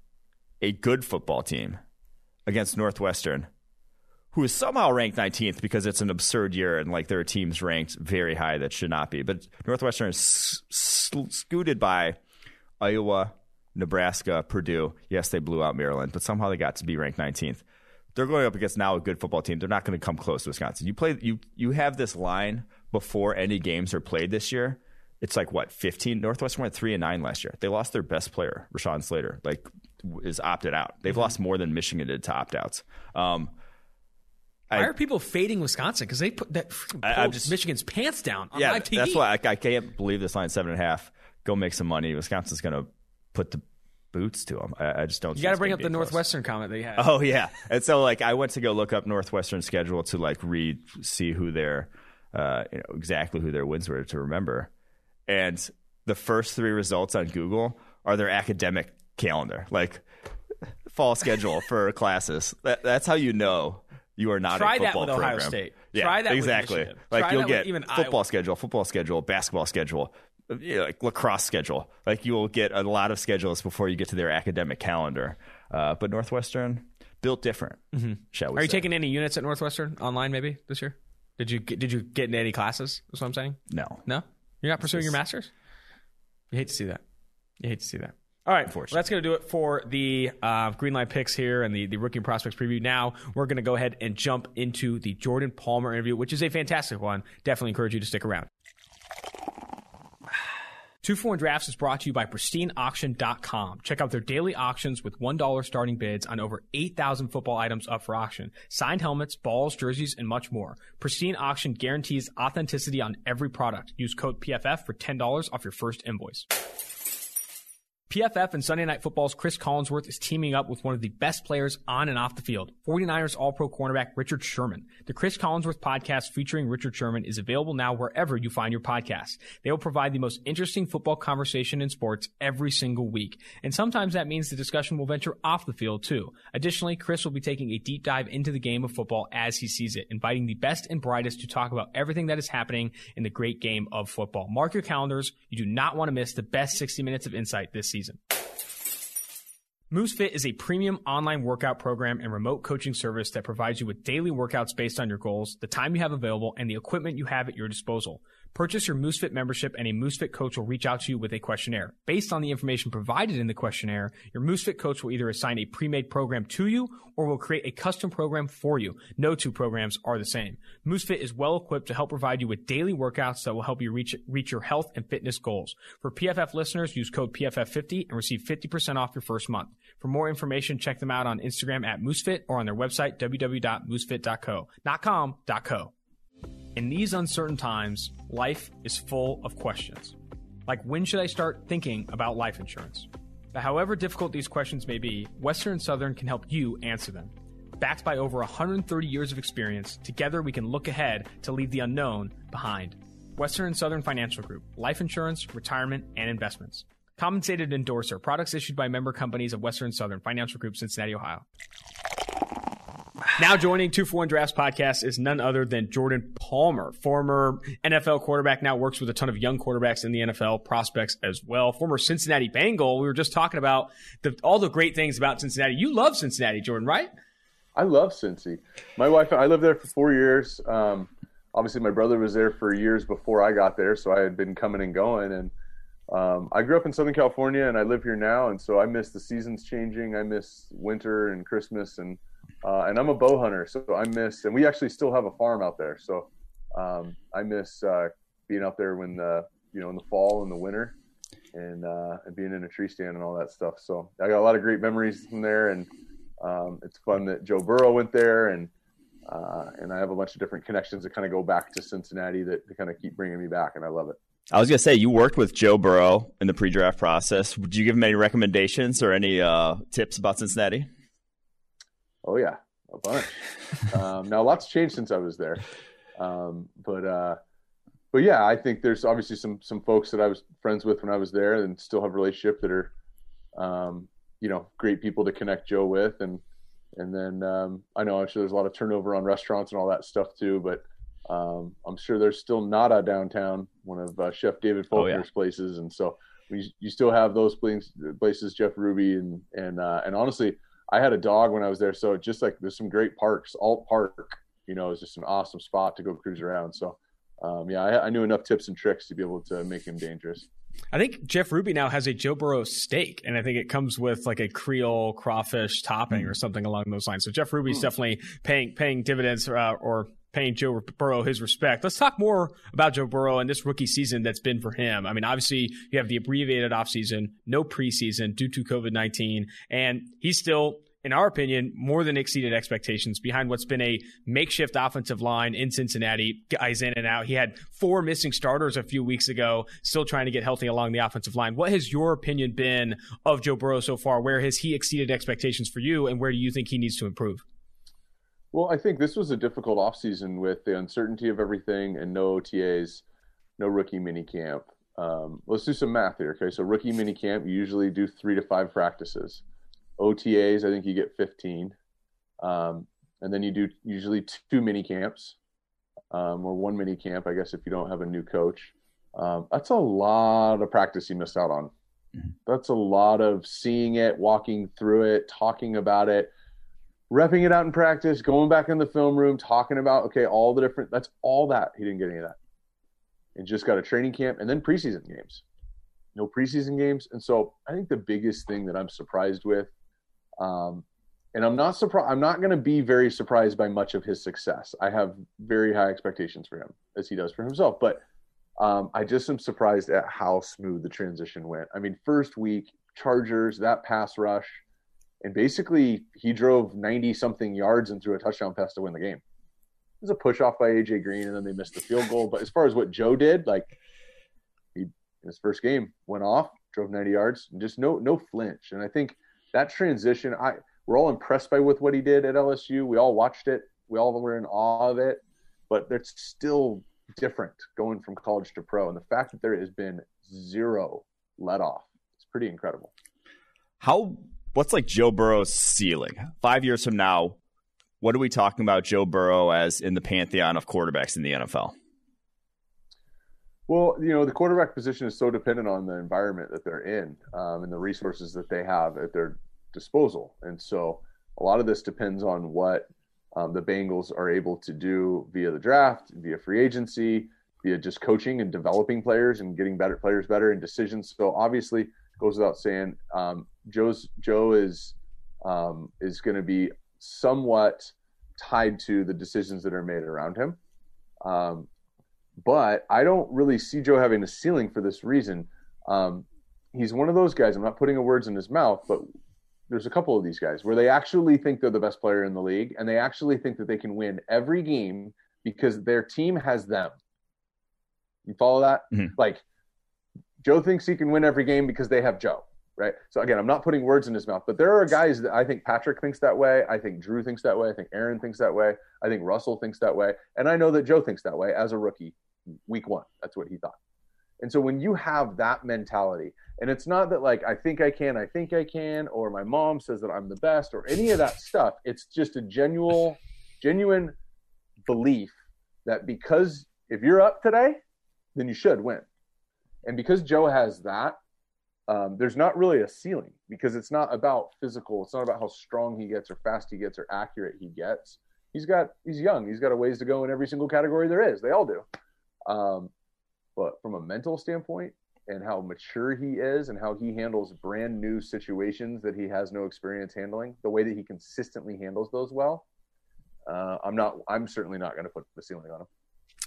Speaker 2: a good football team against Northwestern, who is somehow ranked 19th because it's an absurd year and like there are teams ranked very high that should not be. But Northwestern is scooted by Iowa, Nebraska, Purdue. Yes, they blew out Maryland, but somehow they got to be ranked 19th. They're going up against now a good football team. They're not going to come close to Wisconsin. You play you you have this line before any games are played this year. It's like what 15. Northwestern went three and nine last year. They lost their best player, Rashawn Slater, like is opted out. They've lost more than Michigan did to opt outs. Um,
Speaker 1: Why
Speaker 2: I-
Speaker 1: are people fading Wisconsin? Because they put that
Speaker 2: I- just-
Speaker 1: Michigan's pants down on
Speaker 2: yeah,
Speaker 1: live TV.
Speaker 2: that's why I, I can't believe this line seven and a half. Go make some money. Wisconsin's going to put the boots to them. I, I just don't.
Speaker 1: you got to bring up the Northwestern comment they had.
Speaker 2: Oh yeah, and so like I went to go look up Northwestern schedule to like read, see who their, uh, you know, exactly who their wins were to remember, and the first three results on Google are their academic calendar, like fall schedule for classes. That, that's how you know you are not
Speaker 1: Try
Speaker 2: a
Speaker 1: that
Speaker 2: football
Speaker 1: with Ohio
Speaker 2: program.
Speaker 1: State.
Speaker 2: Yeah,
Speaker 1: Try that with
Speaker 2: exactly. Like
Speaker 1: Try
Speaker 2: you'll
Speaker 1: that
Speaker 2: get
Speaker 1: even
Speaker 2: football
Speaker 1: Iowa.
Speaker 2: schedule, football schedule, basketball schedule. uh, you know, like lacrosse schedule, like you will get a lot of schedules before you get to their academic calendar. Uh, but Northwestern built different, shall we?
Speaker 1: Are you
Speaker 2: say.
Speaker 1: taking any units at Northwestern online maybe this year? Did you get, did you get into any classes? That's what I'm saying.
Speaker 2: No.
Speaker 1: No, you're not pursuing your masters. You hate to see that. You hate to see that. All right, well, that's going to do it for the uh, green line picks here and the, the rookie prospects preview. Now we're going to go ahead and jump into the Jordan Palmer interview, which is a fantastic one. Definitely encourage you to stick around. Two for One Drafts is brought to you by PristineAuction.com. Check out their daily auctions with $1 starting bids on over 8,000 football items up for auction. Signed helmets, balls, jerseys, and much more. Pristine Auction guarantees authenticity on every product. Use code PFF for $10 off your first invoice. PFF and Sunday Night Football's Chris Collinsworth is teaming up with one of the best players on and off the field, 49ers All Pro cornerback Richard Sherman. The Chris Collinsworth podcast featuring Richard Sherman is available now wherever you find your podcasts. They will provide the most interesting football conversation in sports every single week. And sometimes that means the discussion will venture off the field too. Additionally, Chris will be taking a deep dive into the game of football as he sees it, inviting the best and brightest to talk about everything that is happening in the great game of football. Mark your calendars. You do not want to miss the best 60 minutes of insight this season. MooseFit is a premium online workout program and remote coaching service that provides you with daily workouts based on your goals, the time you have available, and the equipment you have at your disposal. Purchase your MooseFit membership and a MooseFit coach will reach out to you with a questionnaire. Based on the information provided in the questionnaire, your MooseFit coach will either assign a pre-made program to you or will create a custom program for you. No two programs are the same. MooseFit is well equipped to help provide you with daily workouts that will help you reach, reach your health and fitness goals. For PFF listeners, use code PFF50 and receive 50% off your first month. For more information, check them out on Instagram at MooseFit or on their website, www.moosefit.co. Not com, .co. In these uncertain times, life is full of questions. Like, when should I start thinking about life insurance? But however difficult these questions may be, Western and Southern can help you answer them. Backed by over 130 years of experience, together we can look ahead to leave the unknown behind. Western and Southern Financial Group, life insurance, retirement, and investments. Compensated endorser, products issued by member companies of Western and Southern Financial Group, Cincinnati, Ohio. Now joining Two for One Drafts podcast is none other than Jordan Palmer, former NFL quarterback, now works with a ton of young quarterbacks in the NFL, prospects as well. Former Cincinnati Bengal. We were just talking about the, all the great things about Cincinnati. You love Cincinnati, Jordan, right?
Speaker 7: I love Cincy. My wife, I lived there for four years. Um, obviously, my brother was there for years before I got there, so I had been coming and going. And um, I grew up in Southern California, and I live here now, and so I miss the seasons changing. I miss winter and Christmas and uh, and I'm a bow hunter, so I miss, and we actually still have a farm out there. So um, I miss uh, being out there when the, you know, in the fall and the winter, and uh, and being in a tree stand and all that stuff. So I got a lot of great memories from there, and um, it's fun that Joe Burrow went there, and uh, and I have a bunch of different connections that kind of go back to Cincinnati that, that kind of keep bringing me back, and I love it.
Speaker 2: I was gonna say you worked with Joe Burrow in the pre-draft process. Would you give him any recommendations or any uh, tips about Cincinnati?
Speaker 7: Oh yeah, a bunch. um, now lots changed since I was there, um, but uh, but yeah, I think there's obviously some some folks that I was friends with when I was there and still have relationship that are, um, you know, great people to connect Joe with, and and then um, I know I'm sure there's a lot of turnover on restaurants and all that stuff too, but. Um, I'm sure there's still Nada downtown, one of uh, Chef David Faulkner's oh, yeah. places, and so we, you still have those places, Jeff Ruby, and and uh, and honestly, I had a dog when I was there, so just like there's some great parks. Ault Park, you know, is just an awesome spot to go cruise around. So, um, yeah, I, I, knew enough tips and tricks to be able to make him dangerous.
Speaker 1: I think Jeff Ruby now has a Joe Burrow steak, and I think it comes with like a Creole crawfish topping mm. or something along those lines. So Jeff Ruby's mm. definitely paying paying dividends uh, or paying Joe Burrow his respect. Let's talk more about Joe Burrow and this rookie season that's been for him. I mean, obviously, you have the abbreviated offseason, no preseason due to COVID 19, and he's still in our opinion, more than exceeded expectations behind what's been a makeshift offensive line in Cincinnati. Guys in and out. He had four missing starters a few weeks ago, still trying to get healthy along the offensive line. What has your opinion been of Joe Burrow so far? Where has he exceeded expectations for you, and where do you think he needs to improve?
Speaker 7: Well, I think this was a difficult offseason with the uncertainty of everything and no OTAs, no rookie mini camp. Um, let's do some math here. Okay, so rookie mini camp, you usually do three to five practices. OTAs, I think you get 15. Um, and then you do usually two mini camps um, or one mini camp, I guess, if you don't have a new coach. Um, that's a lot of practice you missed out on. Mm-hmm. That's a lot of seeing it, walking through it, talking about it repping it out in practice, going back in the film room, talking about okay, all the different. That's all that. He didn't get any of that, and just got a training camp and then preseason games. No preseason games, and so I think the biggest thing that I'm surprised with, um, and I'm not surprised. I'm not going to be very surprised by much of his success. I have very high expectations for him, as he does for himself. But Um, I just am surprised at how smooth the transition went. I mean, first week, Chargers, that pass rush, and basically he drove 90 something yards and threw a touchdown pass to win the game. It was a push off by AJ Green, and then they missed the field goal. But as far as what Joe did, like he in his first game went off, drove 90 yards, and just no no flinch. And I think that transition, I we're all impressed by with what he did at LSU. We all watched it. We all were in awe of it. But it's still different going from college to pro. And the fact that there has been zero let off, it's pretty incredible.
Speaker 2: How what's like Joe Burrow's ceiling? Five years from now, what are we talking about Joe Burrow as in the pantheon of quarterbacks in the NFL?
Speaker 7: Well, you know, the quarterback position is so dependent on the environment that they're in um, and the resources that they have at their disposal. And so a lot of this depends on what um, the Bengals are able to do via the draft, via free agency, via just coaching and developing players and getting better players better and decisions. So obviously, goes without saying, um, Joe's Joe is um, is going to be somewhat tied to the decisions that are made around him. Um, but I don't really see Joe having a ceiling for this reason. Um, he's one of those guys. I'm not putting a words in his mouth, but there's a couple of these guys where they actually think they're the best player in the league and they actually think that they can win every game because their team has them. You follow that?
Speaker 2: Mhm.
Speaker 7: Like Joe thinks he can win every game because they have Joe, right? So again, I'm not putting words in his mouth, but there are guys that I think Patrick thinks that way. I think Drew thinks that way. I think Aaron thinks that way. I think Russell thinks that way. And I know that Joe thinks that way as a rookie week one. That's what he thought. And so when you have that mentality, and it's not that like I think I can, I think I can, or my mom says that I'm the best, or any of that stuff. It's just a genuine, genuine belief that because if you're up today, then you should win. And because Joe has that, um, there's not really a ceiling because it's not about physical. It's not about how strong he gets, or fast he gets, or accurate he gets. He's got he's young. He's got a ways to go in every single category there is. They all do. Um, but from a mental standpoint and how mature he is and how he handles brand new situations that he has no experience handling, the way that he consistently handles those well, uh, I'm not. I'm certainly not going to put the ceiling on him.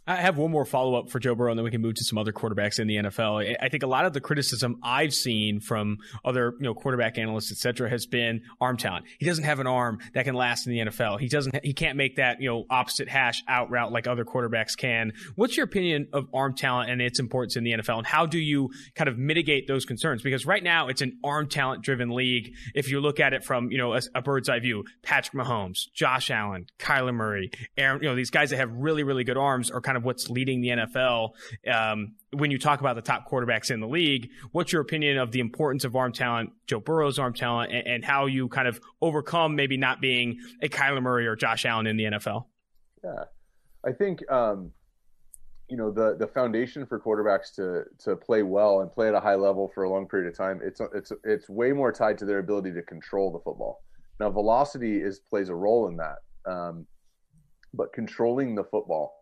Speaker 1: I have one more follow up for Joe Burrow, and then we can move to some other quarterbacks in the NFL. I- think a lot of the criticism I've seen from other, you know, quarterback analysts, et cetera, has been arm talent. He doesn't have an arm that can last in the NFL. He doesn't. He can't make that, you know, opposite hash out route like other quarterbacks can. What's your opinion of arm talent and its importance in the NFL, and how do you kind of mitigate those concerns? Because right now it's an arm talent driven league. If you look at it from, you know, a, a bird's eye view, Patrick Mahomes, Josh Allen, Kyler Murray, Aaron, you know, these guys that have really, really good arms are kind of what's leading the NFL. Um, when you talk about the top quarterbacks in the league, what's your opinion of the importance of arm talent, Joe Burrow's arm talent, and, and how you kind of overcome maybe not being a Kyler Murray or Josh Allen in the NFL?
Speaker 7: Yeah, I think um, you know the the foundation for quarterbacks to to play well and play at a high level for a long period of time. It's it's it's way more tied to their ability to control the football. Now, velocity is plays a role in that, um, but controlling the football,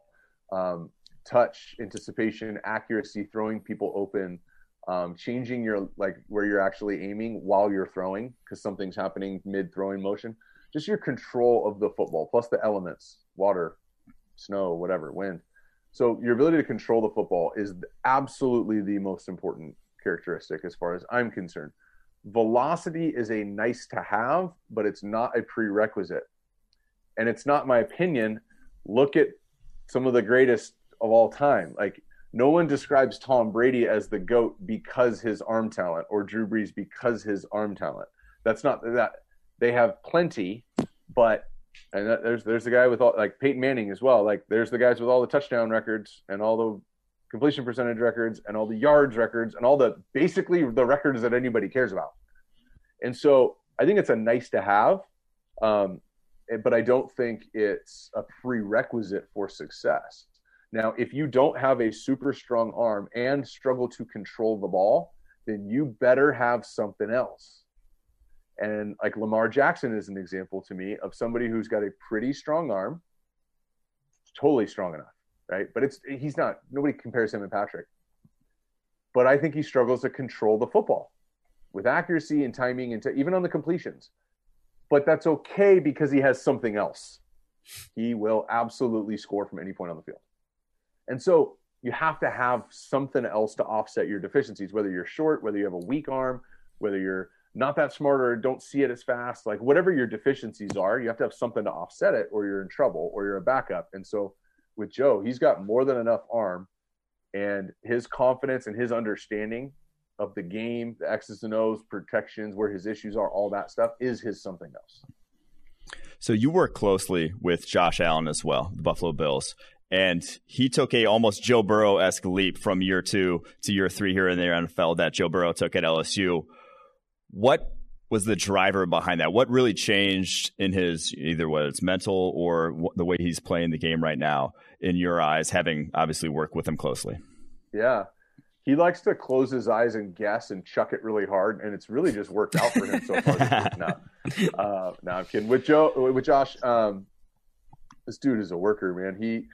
Speaker 7: um, touch, anticipation, accuracy, throwing people open. Um, changing your like where you're actually aiming while you're throwing because something's happening mid throwing motion. Just your control of the football plus the elements water snow whatever wind. So your ability to control the football is absolutely the most important characteristic as far as i'm concerned. Velocity is a nice to have but it's not a prerequisite. And it's not my opinion look at some of the greatest of all time like no one describes Tom Brady as the GOAT because his arm talent or Drew Brees because his arm talent. That's not that they have plenty, but and that, there's there's the guy with all like Peyton Manning as well. Like there's the guys with all the touchdown records and all the completion percentage records and all the yards records and all the basically the records that anybody cares about. And so I think it's a nice to have, um, but I don't think it's a prerequisite for success. Now, if you don't have a super strong arm and struggle to control the ball, then you better have something else. And like Lamar Jackson is an example to me of somebody who's got a pretty strong arm, totally strong enough, right? But it's he's not nobody compares him and Patrick. But I think he struggles to control the football with accuracy and timing and t- even on the completions. But that's okay because he has something else. He will absolutely score from any point on the field. And so you have to have something else to offset your deficiencies, whether you're short, whether you have a weak arm, whether you're not that smart or don't see it as fast, like whatever your deficiencies are, you have to have something to offset it or you're in trouble or you're a backup. And so with Joe, he's got more than enough arm and his confidence and his understanding of the game, the X's and O's, protections, where his issues are, all that stuff is his something else.
Speaker 2: So you work closely with Josh Allen as well, the Buffalo Bills. And he took a almost Joe Burrow esque leap from year two to year three here in the NFL that Joe Burrow took at LSU. What was the driver behind that? What really changed in his either whether it's mental or the way he's playing the game right now in your eyes, having obviously worked with him closely?
Speaker 7: Yeah. He likes to close his eyes and guess and chuck it really hard, and it's really just worked out for him so far. no, uh, no, I'm kidding. With Joe, with Josh, um, this dude is a worker, man. He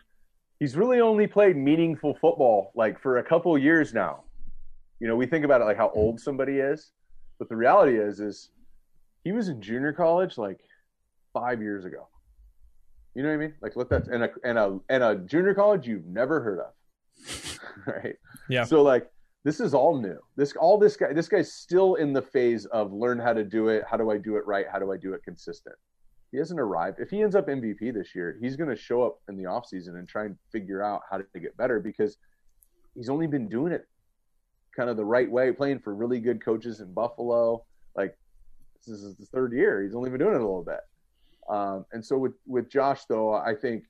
Speaker 7: he's really only played meaningful football like for a couple years now. You know, we think about it like how old somebody is, but the reality is, is he was in junior college like five years ago. You know what I mean? Like let that and a and a and a junior college you've never heard of, right?
Speaker 1: Yeah.
Speaker 7: So like this is all new. This all this guy this guy's still in the phase of learn how to do it. How do I do it right? How do I do it consistent? He hasn't arrived. If he ends up MVP this year, he's going to show up in the offseason and try and figure out how to get better because he's only been doing it kind of the right way, playing for really good coaches in Buffalo. Like this is his third year. He's only been doing it a little bit. Um, and so with with Josh though, I think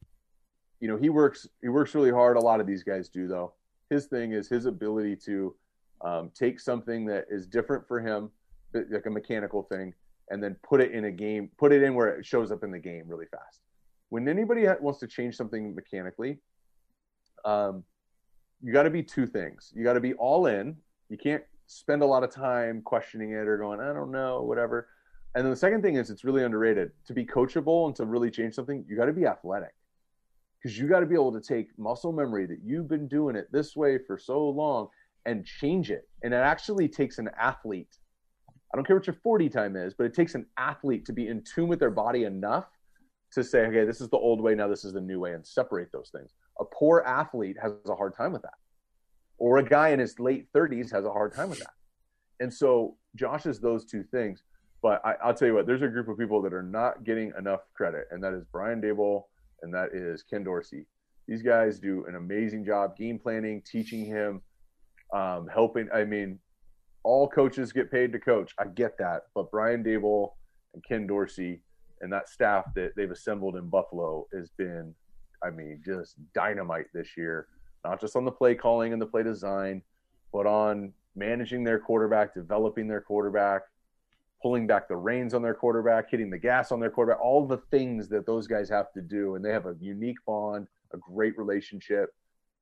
Speaker 7: you know he works he works really hard. A lot of these guys do though. His thing is his ability to um, take something that is different for him, like a mechanical thing, and then put it in a game, put it in where it shows up in the game really fast. When anybody wants to change something mechanically, um, you got to be two things. You got to be all in. You can't spend a lot of time questioning it or going, I don't know, whatever. And then the second thing is it's really underrated. To be coachable and to really change something, you got to be athletic. Because you got to be able to take muscle memory that you've been doing it this way for so long and change it. And it actually takes an athlete. I don't care what your 40 time is, but it takes an athlete to be in tune with their body enough to say, okay, this is the old way, now this is the new way, and separate those things. A poor athlete has a hard time with that. Or a guy in his late 30s has a hard time with that. And so Josh is those two things. But I, will tell you what, there's a group of people that are not getting enough credit, and that is Brian Daboll and that is Ken Dorsey. These guys do an amazing job game planning, teaching him, um, helping. I mean, all coaches get paid to coach. I get that, but Brian Daboll and Ken Dorsey and that staff that they've assembled in Buffalo has been, I mean, just dynamite this year. Not just on the play calling and the play design, but on managing their quarterback, developing their quarterback, pulling back the reins on their quarterback, hitting the gas on their quarterback, all the things that those guys have to do. And they have a unique bond, a great relationship,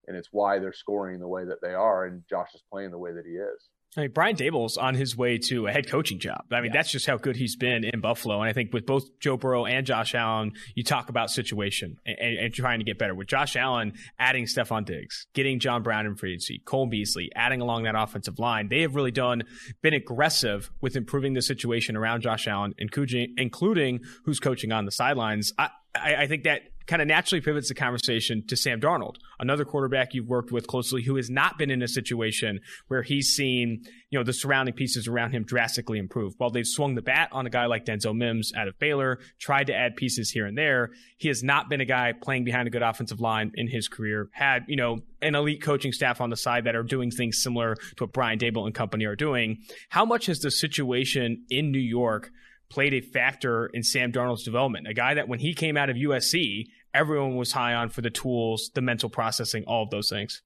Speaker 7: and it's why they're scoring the way that they are. And Josh is playing the way that he is.
Speaker 1: I mean, Brian Daboll's on his way to a head coaching job. I mean, yeah. that's just how good he's been in Buffalo. And I think with both Joe Burrow and Josh Allen, you talk about situation and, and trying to get better. With Josh Allen adding Stefon Diggs, getting John Brown in free agency, Cole Beasley, adding along that offensive line, they have really done been aggressive with improving the situation around Josh Allen, including including who's coaching on the sidelines. I, I, I think that kind of naturally pivots the conversation to Sam Darnold, another quarterback you've worked with closely who has not been in a situation where he's seen, you know, the surrounding pieces around him drastically improve. While they've swung the bat on a guy like Denzel Mims out of Baylor, tried to add pieces here and there, he has not been a guy playing behind a good offensive line in his career. Had, you know, an elite coaching staff on the side that are doing things similar to what Brian Daboll and company are doing. How much has the situation in New York played a factor in Sam Darnold's development. A guy that when he came out of USC, everyone was high on for the tools, the mental processing, all of those things.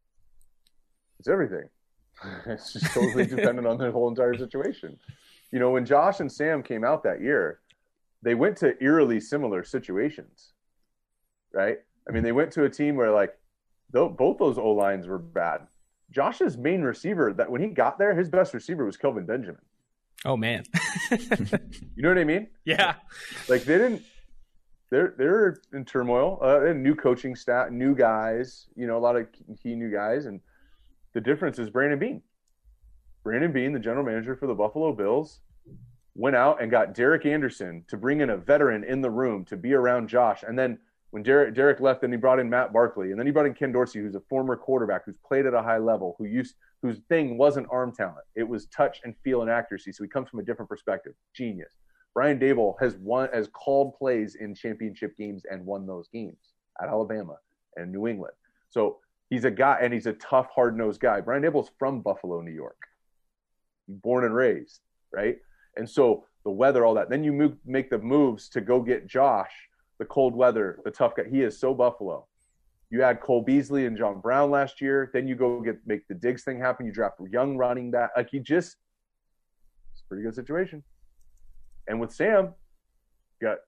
Speaker 7: It's everything. It's just totally dependent on the whole entire situation. You know, when Josh and Sam came out that year, they went to eerily similar situations, right? I mean, they went to a team where like both those O lines were bad. Josh's main receiver that when he got there, his best receiver was Kelvin Benjamin.
Speaker 1: Oh man.
Speaker 7: you know what I mean?
Speaker 1: Yeah.
Speaker 7: Like they didn't they're they're in turmoil. Uh, new coaching staff, new guys, you know, a lot of key new guys and the difference is Brandon Beane. Brandon Beane, the general manager for the Buffalo Bills, went out and got Derek Anderson to bring in a veteran in the room to be around Josh and then When Derek, Derek left, then he brought in Matt Barkley, and then he brought in Ken Dorsey, who's a former quarterback who's played at a high level, who used whose thing wasn't arm talent, it was touch and feel and accuracy. So he comes from a different perspective. Genius. Brian Daboll has won has called plays in championship games and won those games at Alabama and New England. So he's a guy, and he's a tough, hard nosed guy. Brian Daboll's from Buffalo, New York, born and raised, right? And so the weather, all that. Then you move, make the moves to go get Josh, the cold weather, the tough guy. He is so Buffalo. You add Cole Beasley and John Brown last year. Then you go get make the Diggs thing happen. You draft a young running back. Like you just, it's a pretty good situation. And with Sam, got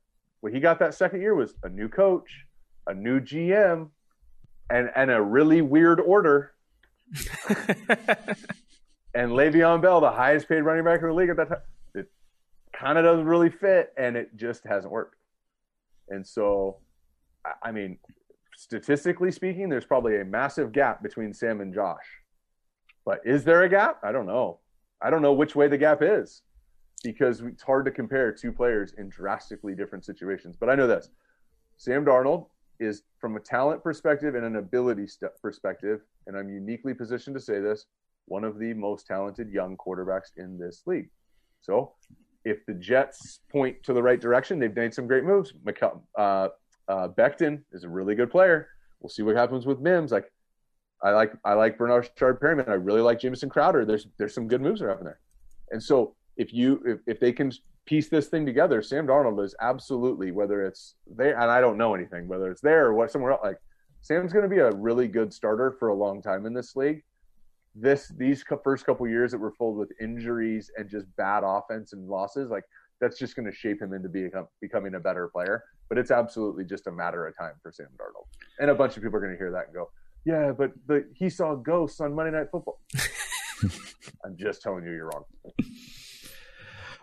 Speaker 7: what he got that second year was a new coach, a new GM, and and a really weird order. and Le'Veon Bell, the highest paid running back in the league at that time, it kind of doesn't really fit, and it just hasn't worked. And so, I mean, statistically speaking, there's probably a massive gap between Sam and Josh. But is there a gap? I don't know. I don't know which way the gap is because it's hard to compare two players in drastically different situations. But I know this Sam Darnold is, from a talent perspective and an ability perspective, and I'm uniquely positioned to say this, one of the most talented young quarterbacks in this league. So if the Jets point to the right direction, they've made some great moves. Uh, uh, Becton is a really good player. We'll see what happens with Mims. Like, I like I like Bernard Perryman. I really like Jamison Crowder. There's there's some good moves that are happening there. And so if you if, if they can piece this thing together, Sam Darnold is absolutely whether it's there and I don't know anything whether it's there or what somewhere else. Like Sam's going to be a really good starter for a long time in this league. This these first couple years that were filled with injuries and just bad offense and losses, like that's just going to shape him into being, becoming a better player. But it's absolutely just a matter of time for Sam Darnold. And a bunch of people are going to hear that and go, "Yeah, but the, he saw ghosts on Monday Night Football." I'm just telling you, you're wrong.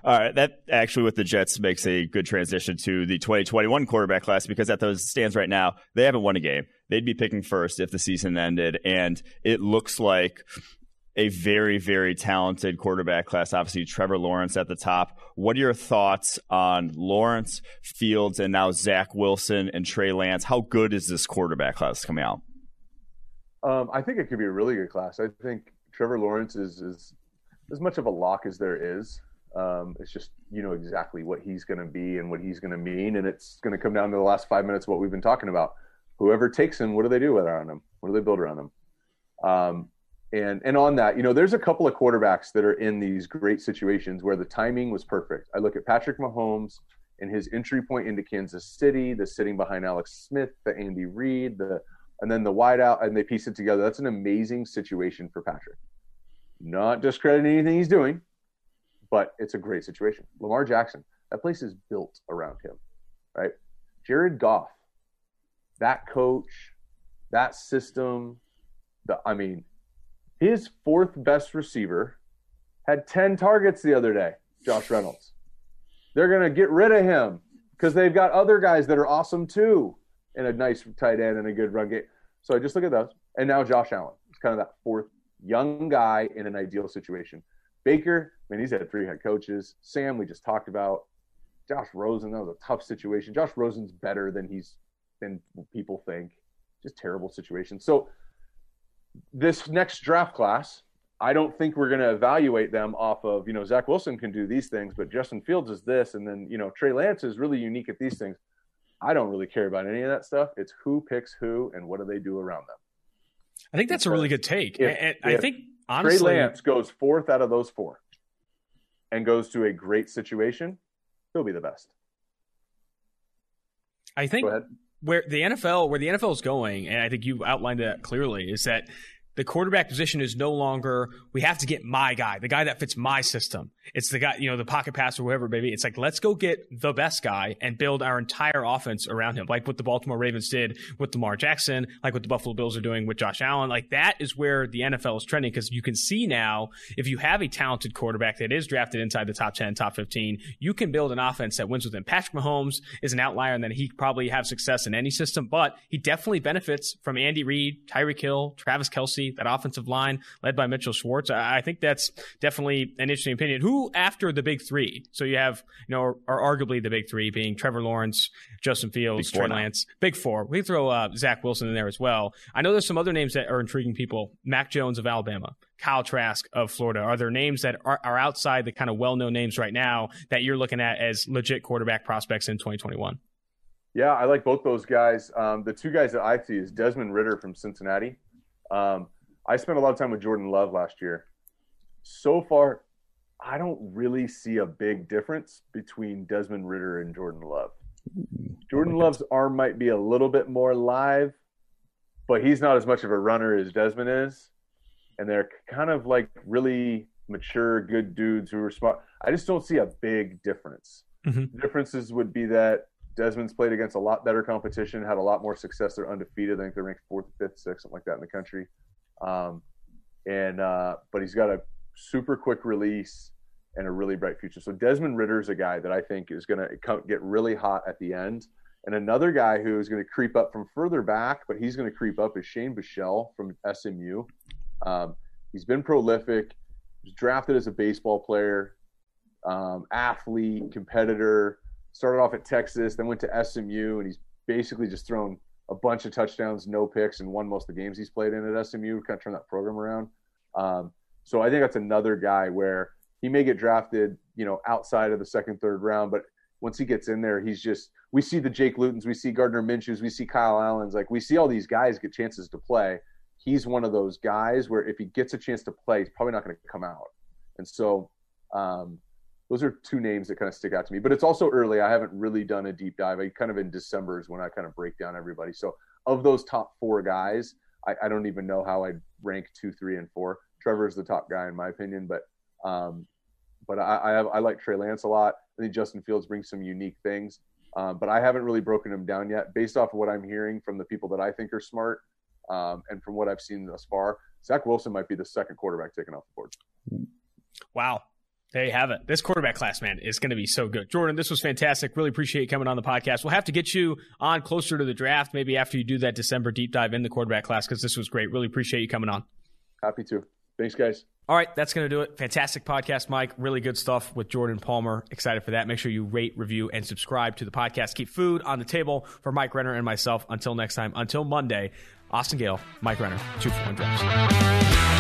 Speaker 2: All right, that actually with the Jets makes a good transition to the 2021 quarterback class because at those stands right now, they haven't won a game. They'd be picking first if the season ended, and it looks like a very, very talented quarterback class. Obviously, Trevor Lawrence at the top. What are your thoughts on Lawrence, Fields, and now Zach Wilson and Trey Lance? How good is this quarterback class coming out?
Speaker 7: Um, I think it could be a really good class. I think Trevor Lawrence is, is as much of a lock as there is. Um, it's just you know exactly what he's going to be and what he's going to mean, and it's going to come down to the last five minutes what we've been talking about. Whoever takes him, what do they do around him? What do they build around him? Um, and and on that, you know, there's a couple of quarterbacks that are in these great situations where the timing was perfect. I look at Patrick Mahomes and his entry point into Kansas City, the sitting behind Alex Smith, the Andy Reid, the and then the wideout, and they piece it together. That's an amazing situation for Patrick. Not discrediting anything he's doing but it's a great situation. Lamar Jackson, that place is built around him, right? Jared Goff, that coach, that system, the I mean, his fourth best receiver had 10 targets the other day, Josh Reynolds. They're going to get rid of him because they've got other guys that are awesome too and a nice tight end and a good run game. So I just look at those. And now Josh Allen. It's kind of that fourth young guy in an ideal situation. Baker, I mean, he's had three head coaches. Sam, we just talked about. Josh Rosen, that was a tough situation. Josh Rosen's better than he's than people think. Just terrible situation. So this next draft class, I don't think we're going to evaluate them off of you know Zach Wilson can do these things, but Justin Fields is this, and then you know Trey Lance is really unique at these things. I don't really care about any of that stuff. It's who picks who and what do they do around them.
Speaker 1: I think that's a really good take.
Speaker 7: If,
Speaker 1: I think honestly,
Speaker 7: Trey Lance goes fourth out of those four and goes to a great situation, he'll be the best.
Speaker 1: I think where the NFL where the NFL is going, and I think you outlined that clearly, is that the quarterback position is no longer we have to get my guy, the guy that fits my system. It's the guy, you know, the pocket passer, whoever, baby. It's like let's go get the best guy and build our entire offense around him, like what the Baltimore Ravens did with Lamar Jackson, like what the Buffalo Bills are doing with Josh Allen. Like that is where the NFL is trending because you can see now if you have a talented quarterback that is drafted inside the top ten, top fifteen, you can build an offense that wins with him. Patrick Mahomes is an outlier and then he probably have success in any system, but he definitely benefits from Andy Reid, Tyreek Hill, Travis Kelce Tennessee, that offensive line led by Mitchell Schwartz. I I think that's definitely an interesting opinion. Who after the big three? So you have, you know, or, or arguably the big three being Trevor Lawrence, Justin Fields,
Speaker 2: Big four
Speaker 1: Trey
Speaker 2: now.
Speaker 1: Lance. Big four. We can throw uh, Zach Wilson in there as well. I know there's some other names that are intriguing people. Mac Jones of Alabama, Kyle Trask of Florida. Are there names that are, are outside the kind of well-known names right now that you're looking at as legit quarterback prospects in 2021?
Speaker 7: Yeah, I like both those guys. Um, the two guys that I see is Desmond Ridder from Cincinnati. Um, I spent a lot of time with Jordan Love last year. So far, I don't really see a big difference between Desmond Ridder and Jordan Love. Jordan Love's arm might be a little bit more live, but he's not as much of a runner as Desmond is. And they're kind of like really mature, good dudes who are smart. I just don't see a big difference.
Speaker 1: Mhm.
Speaker 7: Differences would be that Desmond's played against a lot better competition, had a lot more success. They're undefeated. I think they're ranked fourth, fifth, sixth, something like that in the country. Um, and uh, but he's got a super quick release and a really bright future. So Desmond Ridder is a guy that I think is going to get really hot at the end. And another guy who is going to creep up from further back, but he's going to creep up is Shane Buechele from SMU. Um, he's been prolific. He was drafted as a baseball player, um, athlete, competitor. Started off at Texas, then went to SMU, and he's basically just thrown a bunch of touchdowns, no picks, and won most of the games he's played in at SMU. Kind of turned that program around. Um, so I think that's another guy where he may get drafted, you know, outside of the second, third round, but once he gets in there, he's just. We see the Jake Lutons, we see Gardner Minshew's, we see Kyle Allen's. Like we see all these guys get chances to play. He's one of those guys where if he gets a chance to play, he's probably not going to come out. And so, um, those are two names that kind of stick out to me. But it's also early. I haven't really done a deep dive. I kind of in December is when I kind of break down everybody. So of those top four guys, I, I don't even know how I'd rank two, three, and four. Trevor's the top guy in my opinion, but um, but I, I have I like Trey Lance a lot. I think Justin Fields brings some unique things, um, but I haven't really broken him down yet. Based off of what I'm hearing from the people that I think are smart, um, and from what I've seen thus far, Zach Wilson might be the second quarterback taken off the board.
Speaker 1: Wow. There you have it. This quarterback class, man, is going to be so good. Jordan, this was fantastic. Really appreciate you coming on the podcast. We'll have to get you on closer to the draft, maybe after you do that December deep dive in the quarterback class, because this was great. Really appreciate you coming on.
Speaker 7: Happy to. Thanks, guys.
Speaker 1: All right, that's going to do it. Fantastic podcast, Mike. Really good stuff with Jordan Palmer. Excited for that. Make sure you rate, review, and subscribe to the podcast. Keep food on the table for Mike Renner and myself. Until next time, until Monday, Austin Gayle, Mike Renner, two for one drops.